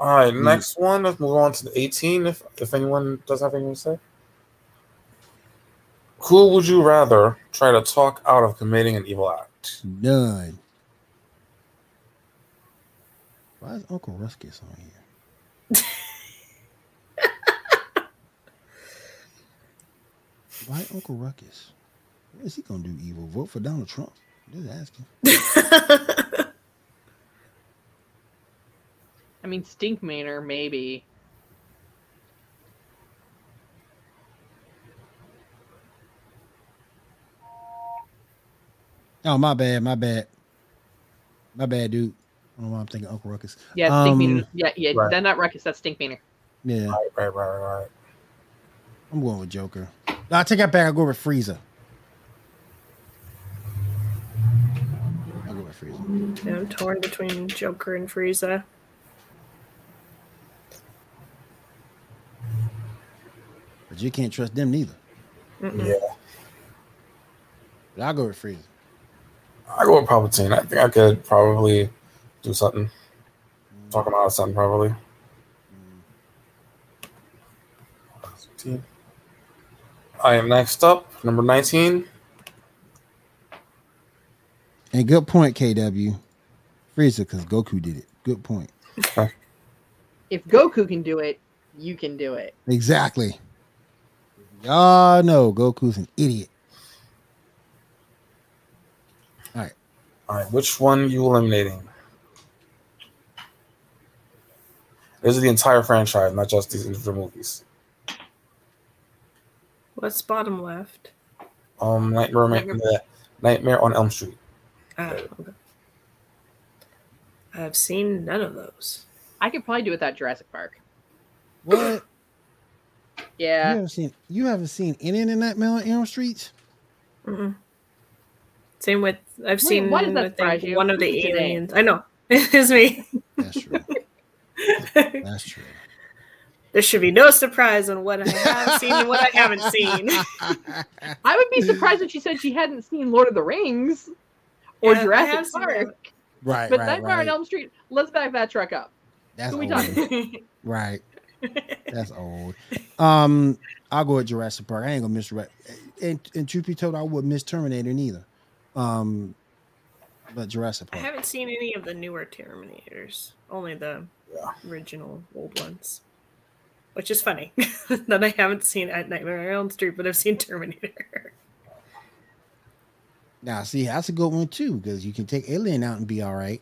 All right, Mm. next one. Let's move on to the 18. If if anyone does have anything to say, who would you rather try to talk out of committing an evil act? None. Why is Uncle Ruckus on here? Why Uncle Ruckus? What is he gonna do? Evil? Vote for Donald Trump? Just asking. I mean, Stinkmeaner, maybe. Oh my bad, my bad, my bad, dude. I don't know why I'm thinking Uncle Ruckus. Yeah, Stink Um, Manor. Yeah, yeah. right. Then not Ruckus. That's Stinkmeaner. Yeah, Right, right, right, right. I'm going with Joker. No, I take that back. I go with Frieza. I go with Frieza. Yeah, I'm torn between Joker and Frieza. But you can't trust them neither. Mm-mm. Yeah, But I'll go with Frieza. I go with Palpatine. I think I could probably do something. Mm. Talk him out of something, probably. I am next up, number 19. And good point, KW. Frieza, because Goku did it. Good point. If Goku can do it, you can do it. Exactly. Y'all know Goku's an idiot. All right, which one you eliminating? This is the entire franchise, not just these individual movies. What's bottom left? Um, Nightmare, Nightmare- Nightmare on Elm Street. Ah, okay. I've seen none of those. I could probably do it that Jurassic Park. What? Yeah. You Yeah. haven't seen you haven't seen any of the Nightmare on Elm Street? Mm-mm. Same with I've Wait, seen why does that I surprise you? one of the Look at your aliens. I know it's me. That's true. That's true. there should be no surprise on what I have seen and what I haven't seen. I would be surprised if she said she hadn't seen Lord of the Rings or Yeah, I have Jurassic seen Park. right, But right, Nightmare on. Elm Street, let's back that truck up. That's Who we old. talking? Right. That's old. Um, I'll go with Jurassic Park. I ain't gonna miss Jura- and, and truth be told, I wouldn't miss Terminator neither. Um, but Jurassic Park. I haven't seen any of the newer Terminators, only the Yeah. original old ones. Which is funny that I haven't seen at Nightmare on Elm Street, but I've seen Terminator. Now, see, that's a good one too because you can take Alien out and be all right.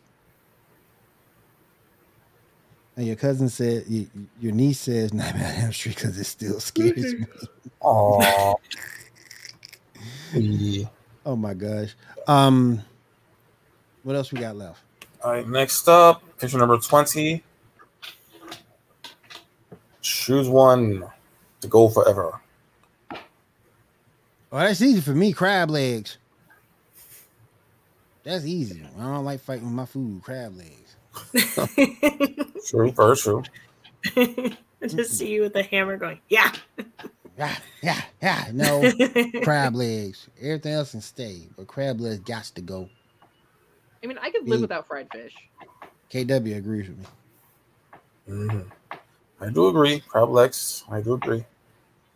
And your cousin said, y- y- your niece says Nightmare on Elm Street because it still scares me. Aww. Yeah. Oh my gosh. Um, what else we got left? All right, next up, picture number 20. Choose one to go forever. Oh, that's easy for me. Crab legs. That's easy. I don't like fighting with my food. Crab legs. True, very true. I just see you with a hammer going, yeah. Yeah, yeah, yeah. No, crab legs. Everything else can stay, but crab legs got to go. I mean, I could live Me- without fried fish. KW agrees with me. Mhm. I do agree. Crab legs, I do agree.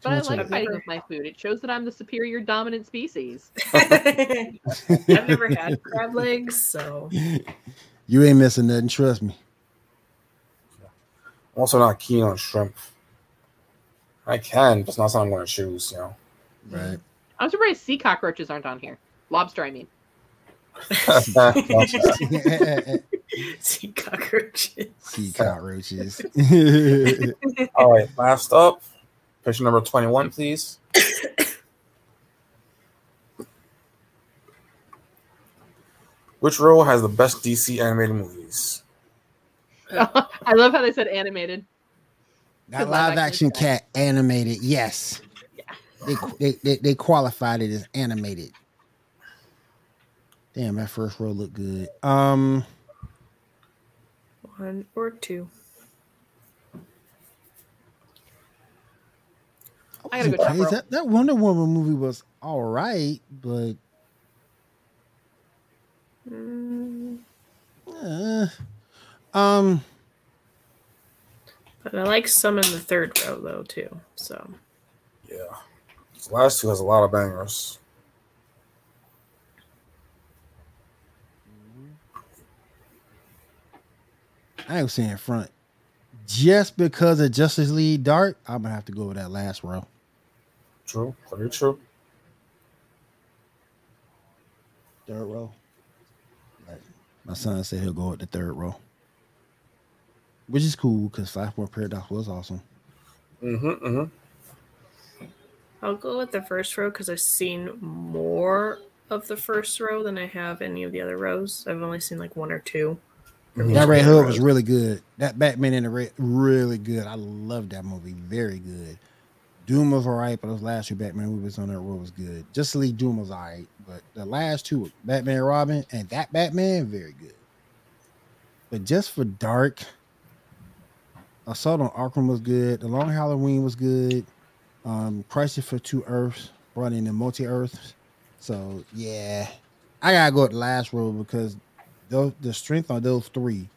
But I like said- fighting with my food. It shows that I'm the superior dominant species. I've never had crab legs, so You ain't missing nothing. Trust me. I'm also not keen on shrimp. I can, but it's not something I'm going to choose, you know. Right. I'm surprised sea cockroaches aren't on here. Lobster, I mean. sea cockroaches. sea cockroaches. All right, last up, picture number 21, please. Which role has the best DC animated movies? I love how they said animated. That Live live action action cat animated. Yes. They, they, they, they qualified it as animated. Damn, that first row looked good. Um, One or two. I gotta go crazy. That, that Wonder Woman movie was all right, but Mm, uh, um, but I like some in the third row though too. So Yeah. This last two has a lot of bangers. I ain't saying front. Just because of Justice League Dark, I'm gonna have to go with that last row. True, very true. Third row. Right. My son said he'll go with the third row, which is cool because Flashpoint Paradox was awesome. Mm-hmm, mm-hmm. I'll go with the first row because I've seen more of the first row than I have any of the other rows. I've only seen like one or two. Mhm. That Red Hood was really good. That Batman in the Red, really good. I love that movie. Very good. Doom was alright, but those last two Batman movies on that road was good. Justice League Doom was alright, but the last two, Batman Robin and that Batman, very good. But just for Dark, Assault on Arkham was good. The Long Halloween was good. Um, Crisis for Two Earths brought in the multi Earths. So yeah, I gotta go with the last row because those the strength on those three,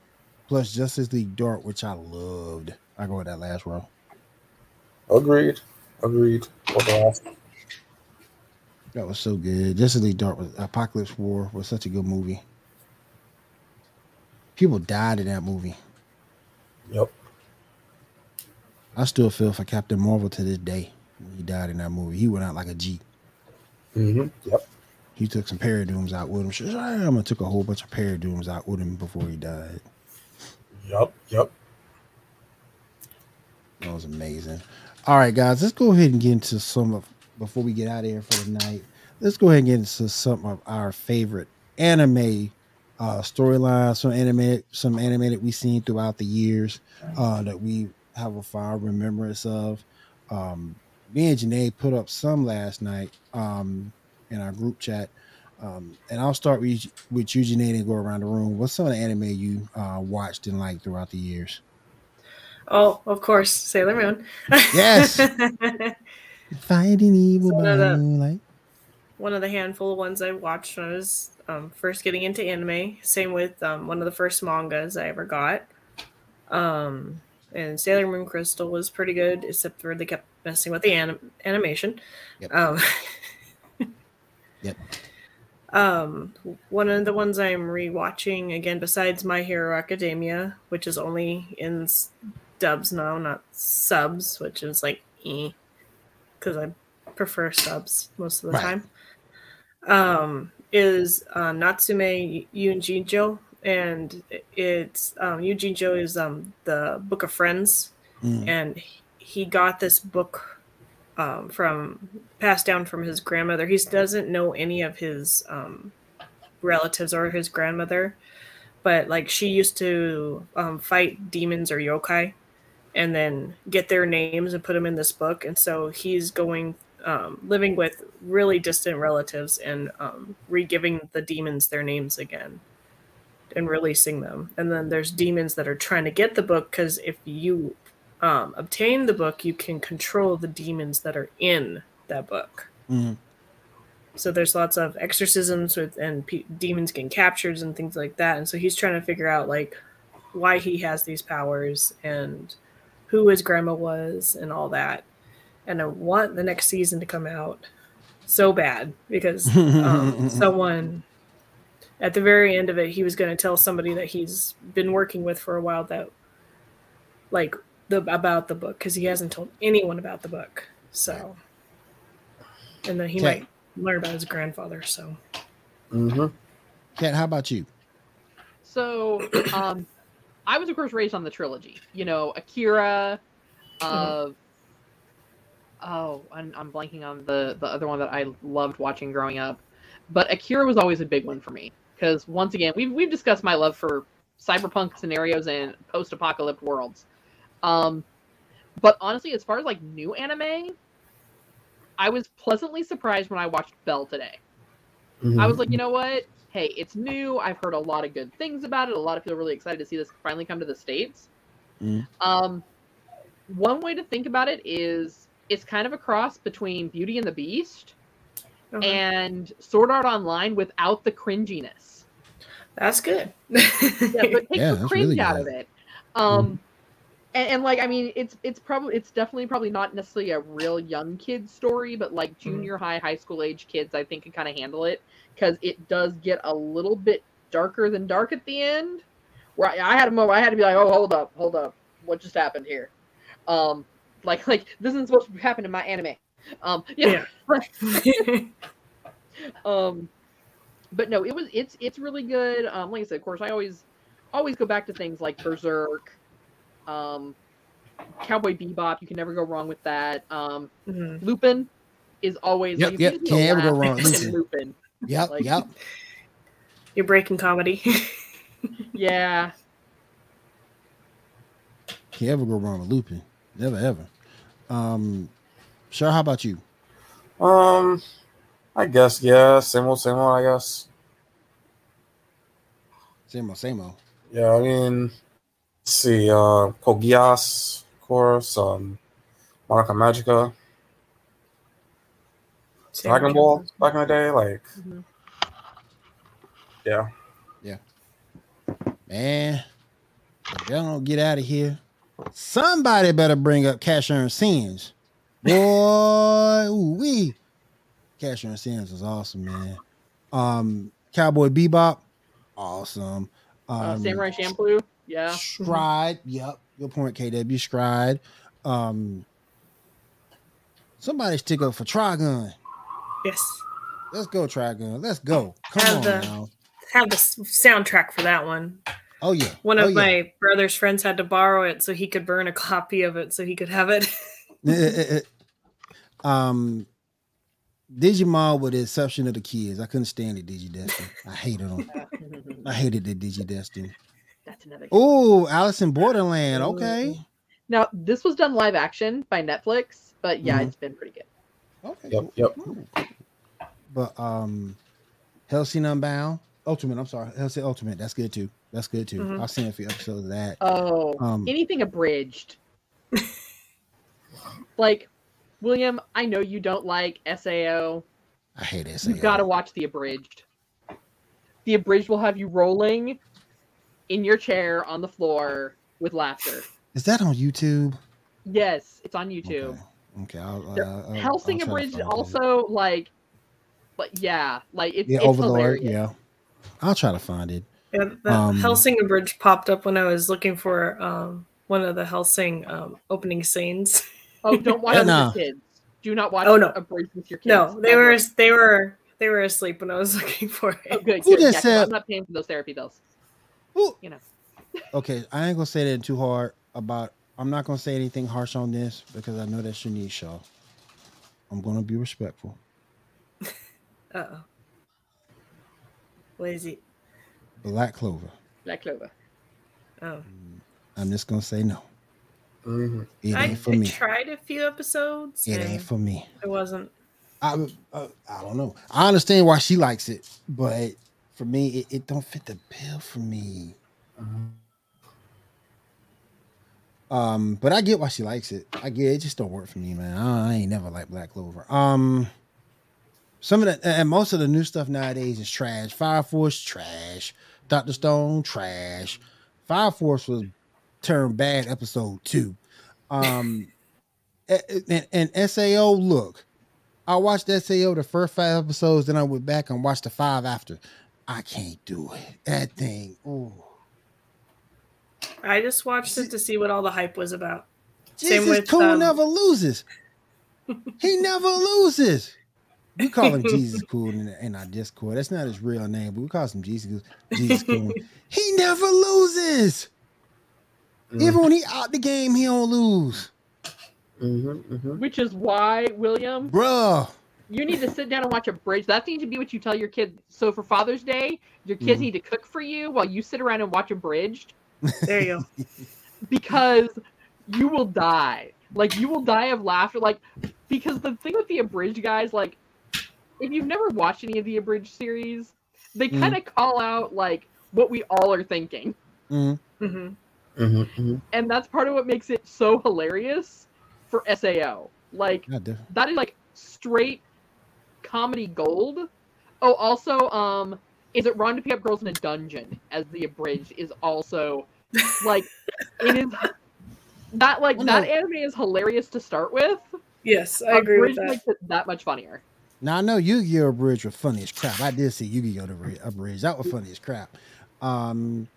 plus Justice League Dark, which I loved. I go with that last row. Agreed. Agreed. That was so good. Justice League Dark was Apokolips War was such a good movie. People died in that movie. Yep. I still feel for Captain Marvel to this day. When he died in that movie. He went out like a G. Mm-hmm. Yep. He took some Parademons out with him. Shazam! took a whole bunch of Parademons out with him before he died. Yep. Yep. That was amazing. All right, guys, let's go ahead and get into some of before we get out of here for the night. Let's go ahead and get into some of our favorite anime uh storylines, some animated, some animated we've seen throughout the years uh that we have a fond remembrance of. Um me and Janae put up some last night um in our group chat. Um, and I'll start with, with you, Janae, and go around the room. What's some of the anime you uh, watched and liked throughout the years? Oh, of course, Sailor Moon. Yes. Fighting evil one of the- moonlight. one of the handful of ones I watched when I was um, first getting into anime. Same with um, one of the first mangas I ever got. Um, and Sailor Moon Crystal was pretty good, except for they kept messing with the anim- animation. Yep. Um, Yep. Um, one of the ones I'm rewatching again, besides My Hero Academia, which is only in s- dubs now, not subs, which is like e, because I prefer subs most of the Right. time. Um, is uh, Natsume Yujincho, and it's um, Yujincho is um the Book of Friends Mm. and he got this book um, from passed down from his grandmother. He doesn't know any of his um, relatives or his grandmother, but like she used to um, fight demons or yokai, and then get their names and put them in this book. And so he's going um, living with really distant relatives and um, re-giving the demons their names again and releasing them. And then there's demons that are trying to get the book because if you um, obtain the book, you can control the demons that are in that book. Mm. So there's lots of exorcisms with and pe- demons getting captured and things like that. And so he's trying to figure out like why he has these powers and who his grandma was and all that. And I want the next season to come out so bad because um, someone at the very end of it, he was going to tell somebody that he's been working with for a while that like the about the book because he hasn't told anyone about the book. So, and then he Okay. might learn about his grandfather. So, Mm-hmm. Kat, how about you? So, um, I was of course raised on the trilogy. You know, Akira. Uh, oh, I'm, I'm blanking on the the other one that I loved watching growing up, but Akira was always a big one for me because once again we've we've discussed my love for cyberpunk scenarios and post-apocalyptic worlds. Um, but honestly, as far as like new anime, I was pleasantly surprised when I watched Belle today. Mm-hmm. I was like, you know what? Hey, it's new. I've heard a lot of good things about it. A lot of people are really excited to see this finally come to the states. Mm. Um, one way to think about it is it's kind of a cross between Beauty and the Beast uh-huh. and Sword Art Online without the cringiness. that's good. Yeah, but take Yeah, the cringe really out of it. Um, and, and like I mean, it's it's probably it's definitely probably not necessarily a real young kid story, but like junior high, high school age kids, I think can kind of handle it because it does get a little bit darker than dark at the end. Where I, I had a moment, I had to be like, oh, hold up, hold up, what just happened here? Um, like like this isn't supposed to happen in my anime. Um, yeah. um but no it was it's it's really good um like i said of course i always always go back to things like berserk um cowboy bebop you can never go wrong with that um Mhm. lupin is always Yep, like, yep, you can't ever go wrong with Lupin. lupin Yep, Like- yep. You're breaking comedy. yeah Can't ever go wrong with Lupin. Never ever. Um, sure. How about you? Um, I guess yeah, same old, same old. I guess. Same old, same old. Yeah, I mean, let's see, uh, Code Geass, of course, um, Monica Magica, Dragon Ball back in the day, like, Mhm. yeah. Man, if y'all don't get out of here, somebody better bring up Cash Earn Sins. Boy, ooh wee. Cash Earn Sins was awesome, man. Um, Cowboy Bebop, awesome. Um, uh, samurai champloo yeah Stride, yep. Good point, KW. Stride. Um, somebody stick up for Trigun. Yes. Let's go, Trigun. Let's go. Come Have on the- now. Have the soundtrack for that one. Oh yeah. One of yeah. my brother's friends had to borrow it so he could burn a copy of it so he could have it. Um Digimon with the exception of the kids. I couldn't stand it, Digidestin. I hated them. I hated the Digidestin. that's another Oh, Alice in Borderland. Okay. now this was done live action by netflix but yeah Mhm. it's been pretty good Okay. Yep, yep. But um Hellsing Unbound. Ultimate, I'm sorry. Hellsing Ultimate. That's good too. That's good too. Mhm. I've seen a few episodes of that. oh Um anything abridged. like, William, I know you don't like SAO. I hate SAO. You've got to watch the abridged. The abridged will have you rolling in your chair on the floor with laughter. Is that on YouTube? Yes, it's on YouTube. Okay. Okay. I'll, There- uh, I'll- Hellsing I'll abridged find it. also like But yeah, like it's, Yeah, it's Overlord. hilarious. Yeah, I'll try to find it. Yeah, the Um, Hellsing abridged popped up when I was looking for um, one of the Hellsing um, opening scenes. Oh, don't watch Yeah, it with your kids. Do not watch Oh, no. a bridge with your kids. No, they Ever. were they were they were asleep when I was looking for Oh, it. good. Who good. just Yeah, 'cause said- I'm not paying for those therapy bills. Ooh. You know. Okay, I ain't gonna say that too hard about. I'm not gonna say anything harsh on this because I know that's your niche show. I'm gonna be respectful. Uh oh. What is it? Black Clover. Black Clover. Oh, I'm just gonna say no. Mhm. It I, ain't for I tried a few episodes. It ain't for me. It wasn't. I uh, I don't know. I understand why she likes it, but for me, it, it don't fit the bill for me. Mhm. Um, but I get why she likes it. I get it. it just don't work for me, man. I, I ain't never liked Black Clover. Um, some of the and most of the new stuff nowadays is trash. Fire Force trash. Doctor Stone trash. Fire Force was turned bad episode two. Um, and, and Sao look, I watched Sao the first five episodes, then I went back and watched the five after. I can't do it. That thing. Ooh. I just watched it to see what all the hype was about. Same Jesus with, Cool um, never loses. he never loses. We call him Jesus Cool in, in our Discord. That's not his real name, but we call him Jesus Jesus Cool. he never loses. Even when he out the game, he don't lose, Mhm, mhm. Which is why, William, bruh. you need to sit down and watch a bridge. That needs to be what you tell your kids. So for Father's Day, your kids Mhm. need to cook for you while you sit around and watch a bridge There you go. because you will die. Like you will die of laughter. Like because the thing with the abridged guys, like if you've never watched any of the abridged series, they Mhm. kind of call out like what we all are thinking. Mhm. hmm Mhm, mhm. And that's part of what makes it so hilarious for SAO. Like Not that is like straight comedy gold. Oh, also, um, is it wrong to pick up girls in a dungeon as the abridged is also like it is that like I that know. anime is hilarious to start with. Yes, I agree with that. makes it that much funnier. Now I know Yu-Gi-Oh! Bridge was funny as crap. I did see Yu-Gi-Oh! the Bri- Bridge. That was funny as crap. Um,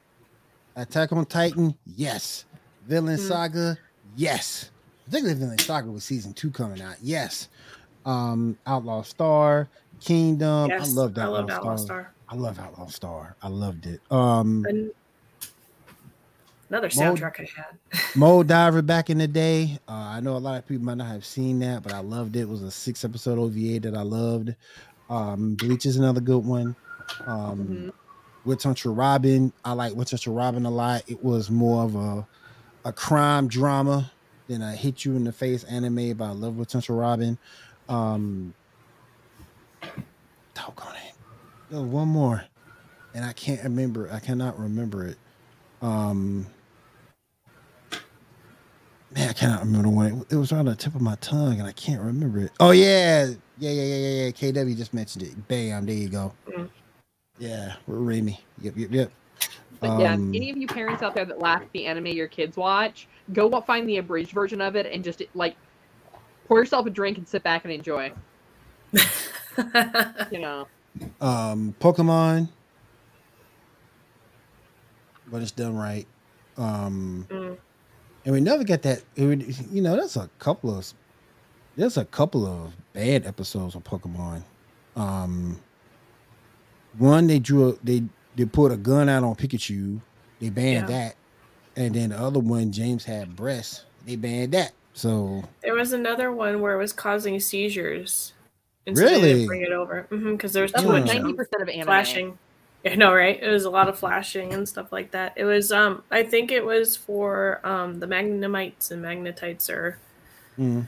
Attack on Titan, yes. Vinland Mm. Saga, yes. Particularly Vinland Saga with season two coming out, yes. Um, Outlaw Star, Kingdom. yes, I loved I Outlaw, loved Outlaw Star. Star. I love Outlaw Star. I loved it. Um, And another soundtrack I had. Moldiver back in the day. Uh, I know a lot of people might not have seen that, but I loved it. It was a six episode OVA that I loved. Um, Bleach is another good one. Um, Mhm. Hunter Robin. I like Witch Hunter Robin a lot. It was more of a a crime drama than a hit you in the face anime, I love Witch Hunter Robin. Um, doggone it. One more, and I can't remember. I cannot remember it. Um, man, I cannot remember one. It, it was on the tip of my tongue, and I can't remember it. Oh yeah, yeah, yeah, yeah, yeah. yeah. KW just mentioned it. Bam, there you go. Mm. Yeah, we're Remy. Yep, yep, yep. But yeah, Um, any of you parents out there that laugh at the anime your kids watch, go find the abridged version of it and just like pour yourself a drink and sit back and enjoy. You know. um Pokemon, but it's done right. Um, Mm. and we never get that. Would, you know, that's a couple of there's a couple of bad episodes of Pokemon. Um, one they drew a, they they put a gun out on Pikachu, they banned Yeah. that, and then the other one James had breasts, they banned that. So There was another one where it was causing seizures. And so they Really? didn't bring it over because there was too much ninety percent of anime. flashing. Yeah, no, right? It was a lot of flashing and stuff like that. It was, um, I think it was for um the Magnemites and Magnetites or mm.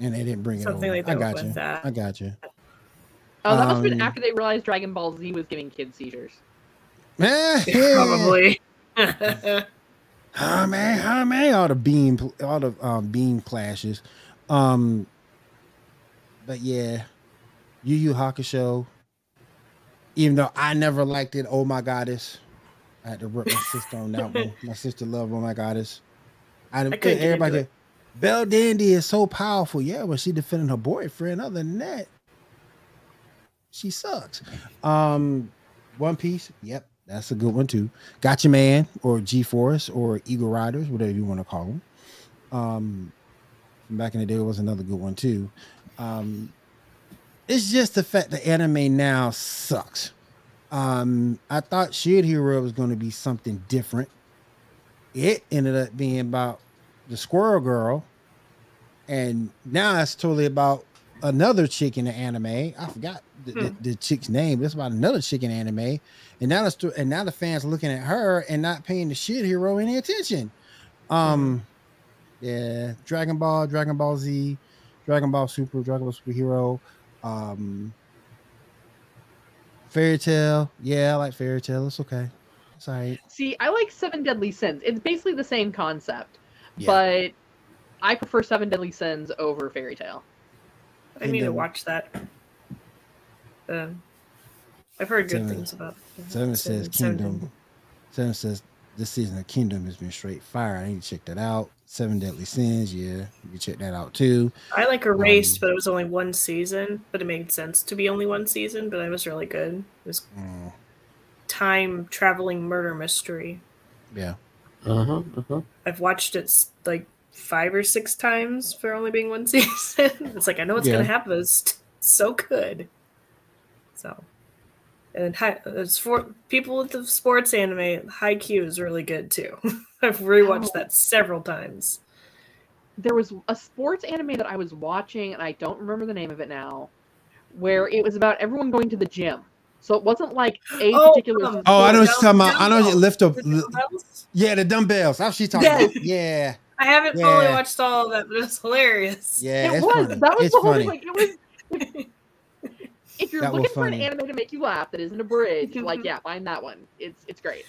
and they didn't bring it Something over. like I got with you. that. I got you. Oh, that must have been Um, after they realized Dragon Ball Z was giving kids seizures. Man, probably. Huh, man, huh, man, all the beam, all the um, beam clashes. Um, but yeah, Yu Yu Hakusho. Even though I never liked it, oh my goddess, I had to rip my sister on that one. My sister loved oh my goddess. I, couldn't get everybody. into Belle Dandy is so powerful, yeah, but she defending her boyfriend. Other than that, she sucks. Um, One Piece, yep, that's a good one too. Gatchaman or G Force or Eagle Riders, whatever you want to call them. Um, back in the day it was another good one too. Um, it's just the fact that anime now sucks. Um, I thought Shield Hero was going to be something different. It ended up being about the Squirrel Girl, and now it's totally about another chick in the anime. I forgot the, the, the chick's name. It's about another chick in anime, and now the sto- and now the fans looking at her and not paying the shit Hero any attention. Um, yeah, Dragon Ball, Dragon Ball Z, Dragon Ball Super, Dragon Ball Superhero. Um, Fairy Tail, yeah, I like Fairy Tail. It's okay. It's all right. See, I like Seven Deadly Sins. It's basically the same concept, Yeah. but I prefer Seven Deadly Sins over Fairy Tail. I And need to watch that. Um, I've heard good Seven- things about. Seven says Kingdom. Seven says this season of Kingdom has been straight fire. I need to check that out. Seven Deadly Sins, yeah, you can check that out too. I like Erased, Um, but it was only one season. But it made sense to be only one season. But it was really good. It was Mm, time traveling murder mystery. yeah, Mm-hmm, mm-hmm. I've watched it like five or six times for only being one season. it's like I know what's Yeah. gonna happen. It's so good. So, and hi, it's for people with the sports anime. Haikyuu is really good too. I've rewatched Oh. that several times. There was a sports anime that I was watching, and I don't remember the name of it now, where it was about everyone going to the gym. So it wasn't like a Oh, particular. um, Oh, I know what you're talking about. I know you dumbbells. lift up. The? Yeah, the dumbbells. That's what she's talking Yes. about. Yeah, I haven't fully watched all of that, but it's hilarious. yeah, it was. funny. That was it's the whole funny. thing. Like it was. If you're That looking for an anime to make you laugh that isn't a bridge, like yeah, find that one. It's it's great.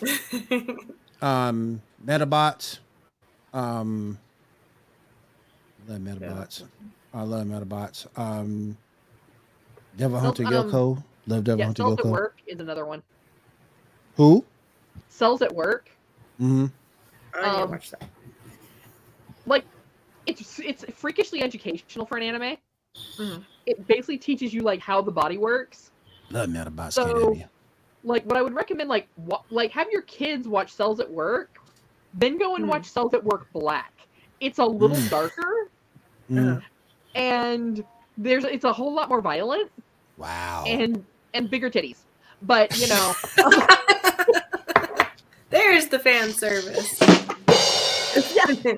um Medabots. Um love Medabots. I love Medabots. Um Devil Well, Hunter um, Yoko. Love Devil yeah, Hunter Cells at Yoko. Work is another one. Who? Cells at Work. Mm-hmm. I need to Um, watch that. Like it's it's freakishly educational for an anime. Mhm. It basically teaches you like how the body works. Love Medabots. So- KW. Like what I would recommend, like wa- like have your kids watch Cells at Work, then go and Hmm. watch Cells at Work Black. It's a little Mm. darker Mm. Uh, and there's it's a whole lot more violent Wow. and and bigger titties. But you know, There's the fan service. yeah,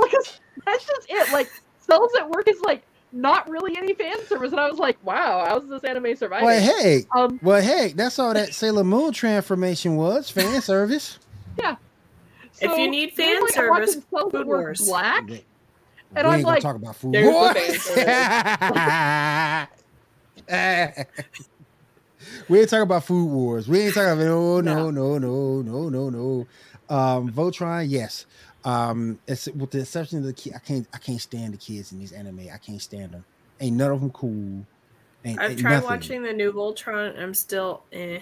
well, 'cause that's just it. Like Cells at Work is like not really any fan service, and I was like, wow, how's this anime surviving? well, hey, Um, well, hey, that's all that Sailor Moon transformation was fan service. Yeah. If you need fan like, service, Cells at Food Work Wars. Black, We and I'm ain't like, talk about food. there's the wars. we ain't talking about food wars. We ain't talking about no, no, No. no, no, no, no, no. Um, Voltron, yes. Um, it's with the exception of the kid. I can't, I can't stand the kids in these anime. I can't stand them. Ain't none of them cool. Ain't, I've ain't tried nothing. watching the new Voltron. I'm still eh.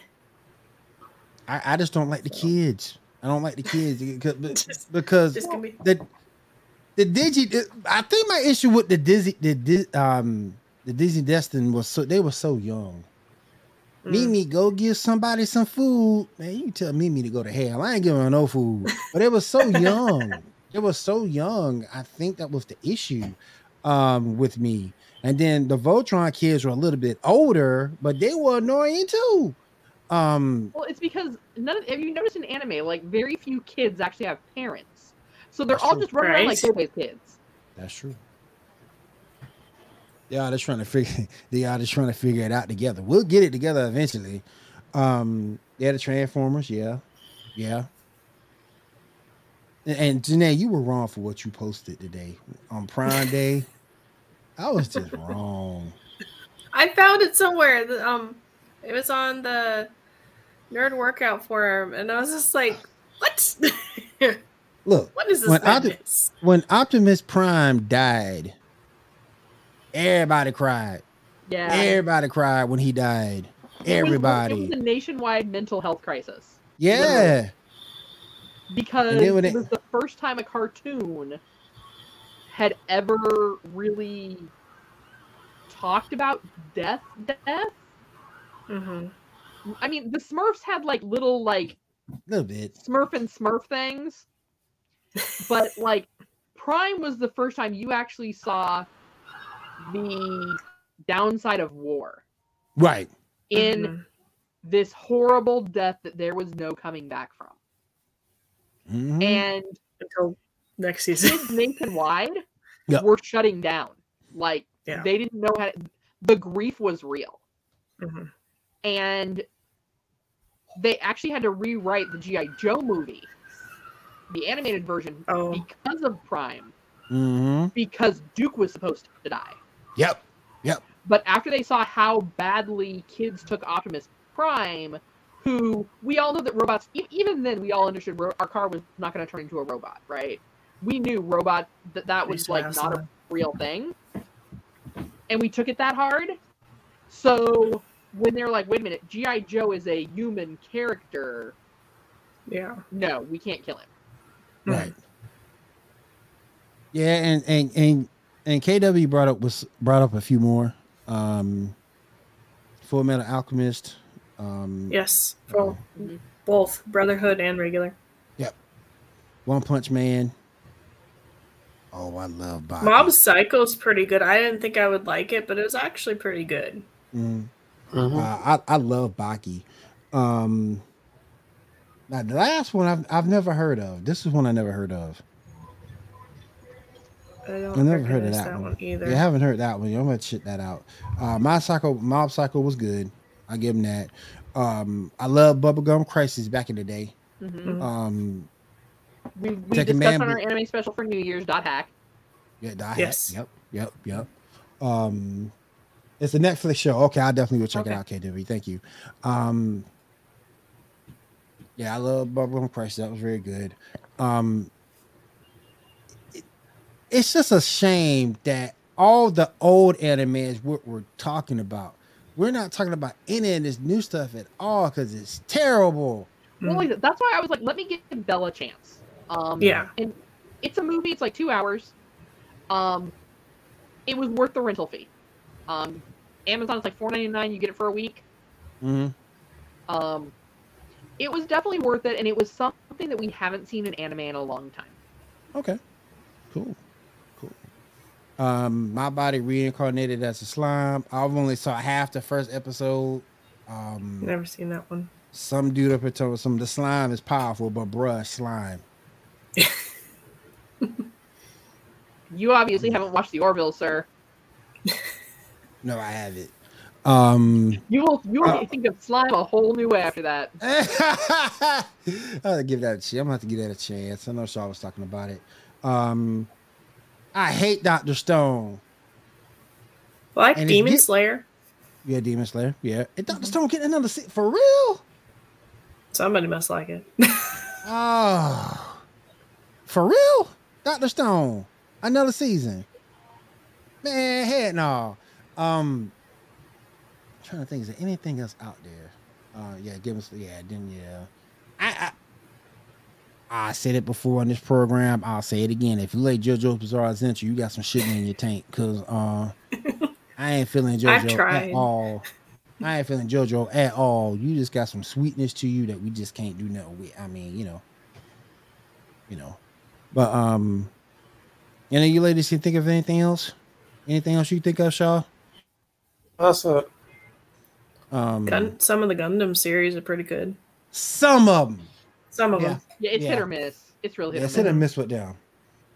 I, I just don't like the kids. I don't like the kids because, Just- because Just be the the Digi. I think my issue with the Disney, the um, the DigiDestined was so they were so young. Mm. Mimi, go give somebody some food. Man, you can tell Mimi to go to hell. I ain't giving her no food. But it was so young. it was so young. I think that was the issue um with me. And then the Voltron kids were a little bit older, but they were annoying too. Um well, it's because none. Of, have you noticed in anime, like very few kids actually have parents, so they're all true. just running around like Right. they're kids. That's true. They are just trying to figure. They are just trying to figure it out together. We'll get it together eventually. Um, yeah, the Transformers. Yeah, yeah. And, and Janae, you were wrong for what you posted today on Prime Day. I was just wrong. I found it somewhere. Um, it was on the nerd workout forum, and I was just like, "What? Look, what is this When when Optimus Prime died, everybody cried. Yeah, Everybody cried when he died. It was- Everybody. It was a nationwide mental health crisis Yeah. because And then when it it- was the first time a cartoon had ever really talked about death, death. hmm I mean, the Smurfs had like little like A little bit. Smurf and Smurf things, but like Prime was the first time you actually saw the downside of war Right. in Mhm. this horrible death that there was no coming back from. Mhm. And until next season. kids nationwide Yep. were shutting down. Like Yeah. they didn't know how the grief was real. Mhm. And they actually had to rewrite the G.I. Joe movie, the animated version, Oh. because of Prime, Mhm. because Duke was supposed to die. Yep. Yep. But after they saw how badly kids took Optimus Prime, who we all know that robots, e- even then, we all understood ro- our car was not going to turn into a robot, right? We knew robot that that was Used like not a real thing, and we took it that hard. So when they're like, "Wait a minute, GI Joe is a human character," Yeah. no, we can't kill him. Right. Yeah, and and and and KW brought up was brought up a few more. Um Full Metal Alchemist. Um Yes. For Mhm. both Brotherhood and regular. Yep. One Punch Man. Oh, I love Baki. Mob Psycho's pretty good. I didn't think I would like it, but it was actually pretty good. Mhm. Uh, I I love Baki. Um now the last one I've I've never heard of. This is one I never heard of. I don't I never heard of recognize that, one. either. Yeah, I haven't heard that one. I'm gonna check that out. Uh, my psycho, Mob Psycho was good. I give him that. Um, I love Bubblegum Crisis back in the day. Mhm. Um, We, we discussed Man on our anime special for New Year's. Dot hack. yeah, Die Hack. Yes. Yep, yep, yep. Um, it's a Netflix show. Okay, I definitely will check Okay. it out. KW, thank you. Um, yeah, I love Bubblegum Crisis. That was very good. Um, it- it's just a shame that all the old animes we're, we're talking about, we're not talking about any of this new stuff at all because it's terrible. Well, like, that's why I was like, let me give Bella a chance. Um, Yeah. and it's a movie. It's like two hours. Um, it was worth the rental fee. Um, Amazon is like four ninety nine. You get it for a week. Mhm. Um, it was definitely worth it, and it was something that we haven't seen in anime in a long time. Okay. Cool. Cool. Um, my body reincarnated as a slime. I've only saw half the first episode. Um, Never seen that one. some dude up here told me some the slime is powerful, but bruh, slime. You obviously haven't watched the Orville, sir. No, I haven't. Um, You will you will Uh, think of slime a whole new way after that. I have to give that a chance. I'm gonna have to give that a chance. I know Shaw was talking about it. Um, I hate Doctor Stone. I like And Demon get- Slayer. Yeah, Demon Slayer. Yeah, and Doctor Stone getting another se- for real. Somebody must like it. Oh, for real? Doctor Stone, another season. Man, head no. Um, I'm trying to think, is there anything else out there? Uh, yeah, give us, yeah, then yeah. I, I, I said it before on this program. I'll say it again. If you like JoJo's Bizarre Adventure, you got some shit in your tank, cause uh, I ain't feeling I've JoJo at all. I ain't feeling JoJo at all. You just got some sweetness to you that we just can't do nothing with. I mean, you know, you know. But um, any of you ladies can think of anything else? Anything else you think of, Shaw? That's it. Um, Gun- some of the Gundam series are pretty good. some of them. Some of Yeah. them. Yeah, it's hit or miss. It's real hit Yeah, or sit miss. and miss with them.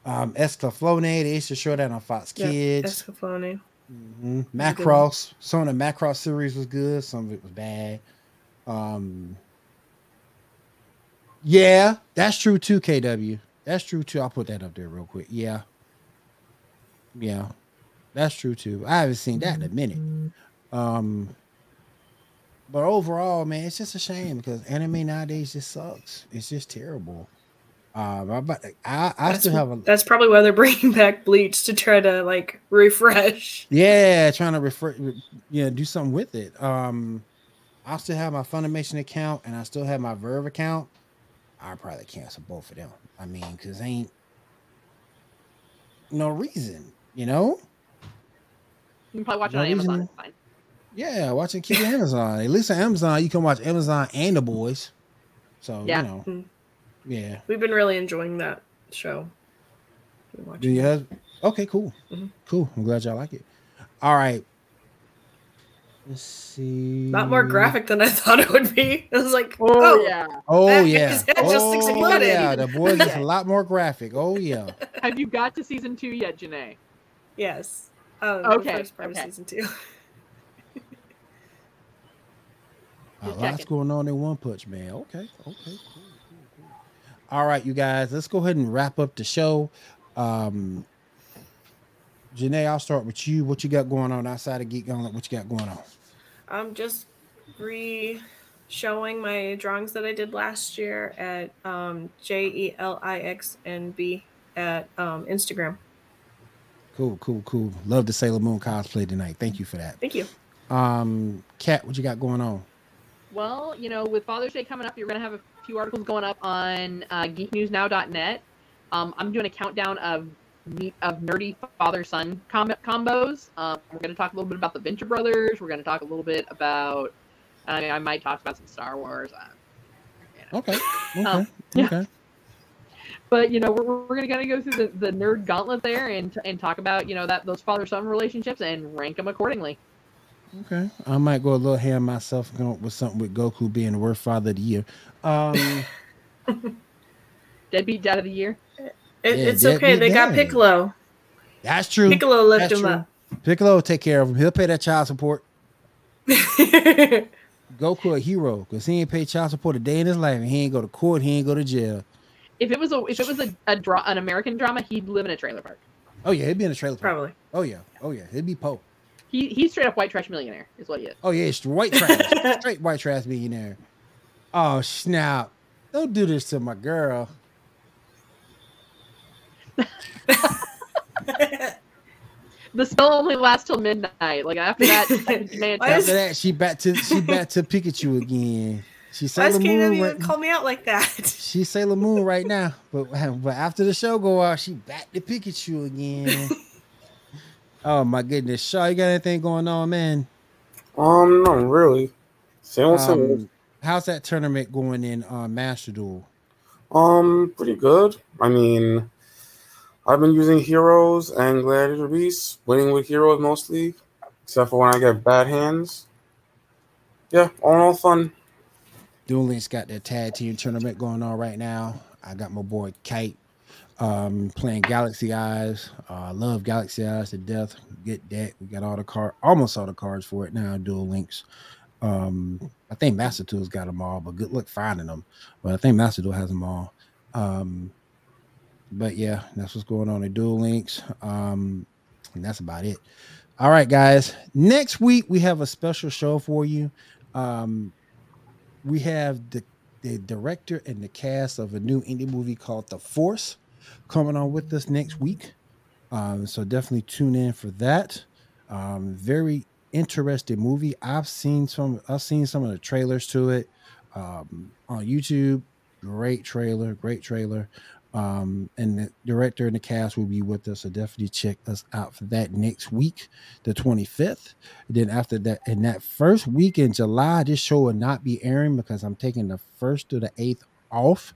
Um, Escaflowne, they used to show that on Fox Yeah, Kids. Escaflowne. hmm was a good Macross, some of the Macross series was good, some of it was bad. Um, yeah, that's true too. KW, that's true too. I'll put that up there real quick. Yeah, yeah, that's true too. I haven't seen that in a minute. Um, but overall, man, it's just a shame because anime nowadays just sucks. It's just terrible. Um, I, but I, I That's, still have a that's probably why they're bringing back Bleach to try to like refresh. Yeah, trying to refer, you know, do something with it. Um, I still have my Funimation account and I still have my VRV account. I'll probably cancel both of them. I mean, because ain't no reason, you know. You can probably watch it No on Amazon. It's fine. Yeah, watch it. Keep it Amazon. At least on Amazon, you can watch Amazon and the boys. So Yeah. you know, Mm. yeah. We've been really enjoying that show. Been Do you have? Okay, cool, Mhm. cool. I'm glad y'all like it. All right. Let's see. Not more graphic than I thought it would be. It was like, Oh, oh, yeah. Oh yeah. is- that just oh exploded. yeah. The boys is a lot more graphic. Oh yeah. Have you got to season two yet, Janae? yes. Oh, Okay, first part okay. of season two. A lot's going on in One Punch Man. Okay, okay, cool, cool, cool. All right, you guys, let's go ahead and wrap up the show. Um, Janae, I'll start with you. What you got going on outside of Geek Gauntlet? What you got going on? I'm just re showing my drawings that I did last year at um, J E L I X N B at um, Instagram. Cool, cool, cool. Love the Sailor Moon cosplay tonight. Thank you for that. Thank you. Um, Kat, what you got going on? Well, you know, with Father's Day coming up, you're going to have a few articles going up on uh, geeknewsnow.net. Um, I'm doing a countdown of of nerdy father son com- combos. Um, we're going to talk a little bit about the Venture Brothers. We're going to talk a little bit about. I mean, I might talk about some Star Wars. Uh, you know. Okay, okay, Um, yeah. okay. But you know, we're, we're going to kind of go through the, the nerd gauntlet there and and talk about you know that those father son relationships and rank them accordingly. Okay, I might go a little ham myself and with something with Goku being the worst father of the year. Um, Deadbeat Dad of the Year. It, Yeah, it's okay. be They got. Piccolo. that's true. Piccolo lifted That's him true. up. Piccolo will take care of him. He'll pay that child support. Goku a hero because he ain't pay child support a day in his life and he ain't go to court. He ain't go to jail. If it was a if it was a, a dra- an American drama, he'd live in a trailer park. Oh yeah, he'd be in a trailer park. Probably. Oh yeah, oh yeah, he'd be Poe. He he's straight up white trash millionaire, is what he is. Oh yeah, it's white trash, straight white trash millionaire. Oh snap! Don't do this to my girl. The spell only lasts till midnight. Like after that, man, is- After that, she back to she back to Pikachu again. She Why does Sailor Kaden Moon. even Right, call me out like that? she Sailor Moon right now, but but after the show go out, she back to Pikachu again. Oh my goodness, Shaw, you got anything going on, man? Um, no, really. Same old same. old. Um, how's that tournament going in uh, Master Duel? Um, pretty good. I mean, I've been using heroes and gladiator beasts, winning with heroes mostly, except for when I get bad hands. Yeah, all in all fun. Duel Links got their tag team tournament going on right now. I got my boy Kite um, playing Galaxy Eyes. Uh, love Galaxy Eyes to death. Get that. We got all the card, almost all the cards for it now. Duel Links. Um, I think Master Duel's got them all, but good luck finding them. But I think Master Tool has them all. Um, but yeah, that's what's going on in Duel Links. Um, and that's about it. All right, guys. Next week we have a special show for you. Um, we have the the director and the cast of a new indie movie called The Force coming on with us next week. Um, so definitely tune in for that. Um, very interesting movie. I've seen some. I've seen some of the trailers to it um, on YouTube. Great trailer. Great trailer. Um, and the director and the cast will be with us. So definitely check us out for that next week, the 25th. Then after that, in that first week in July, this show will not be airing because I'm taking the first to the eighth off.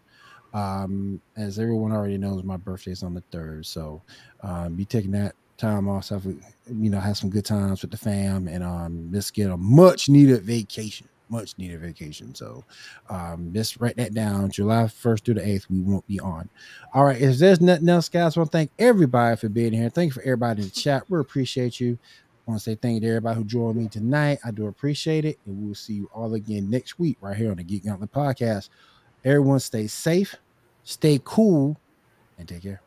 Um, as everyone already knows, my birthday is on the third, so um, be taking that time off. So, you know, have some good times with the fam, and um, let's get a much needed vacation. Much needed vacation. So, um, just write that down. July 1st through the 8th, we won't be on. All right. If there's nothing else, guys, I want to thank everybody for being here. Thank you for everybody in the chat. We appreciate you. I want to say thank you to everybody who joined me tonight. I do appreciate it. And we'll see you all again next week right here on the Geek Gauntlet podcast. Everyone stay safe, Stay cool and take care.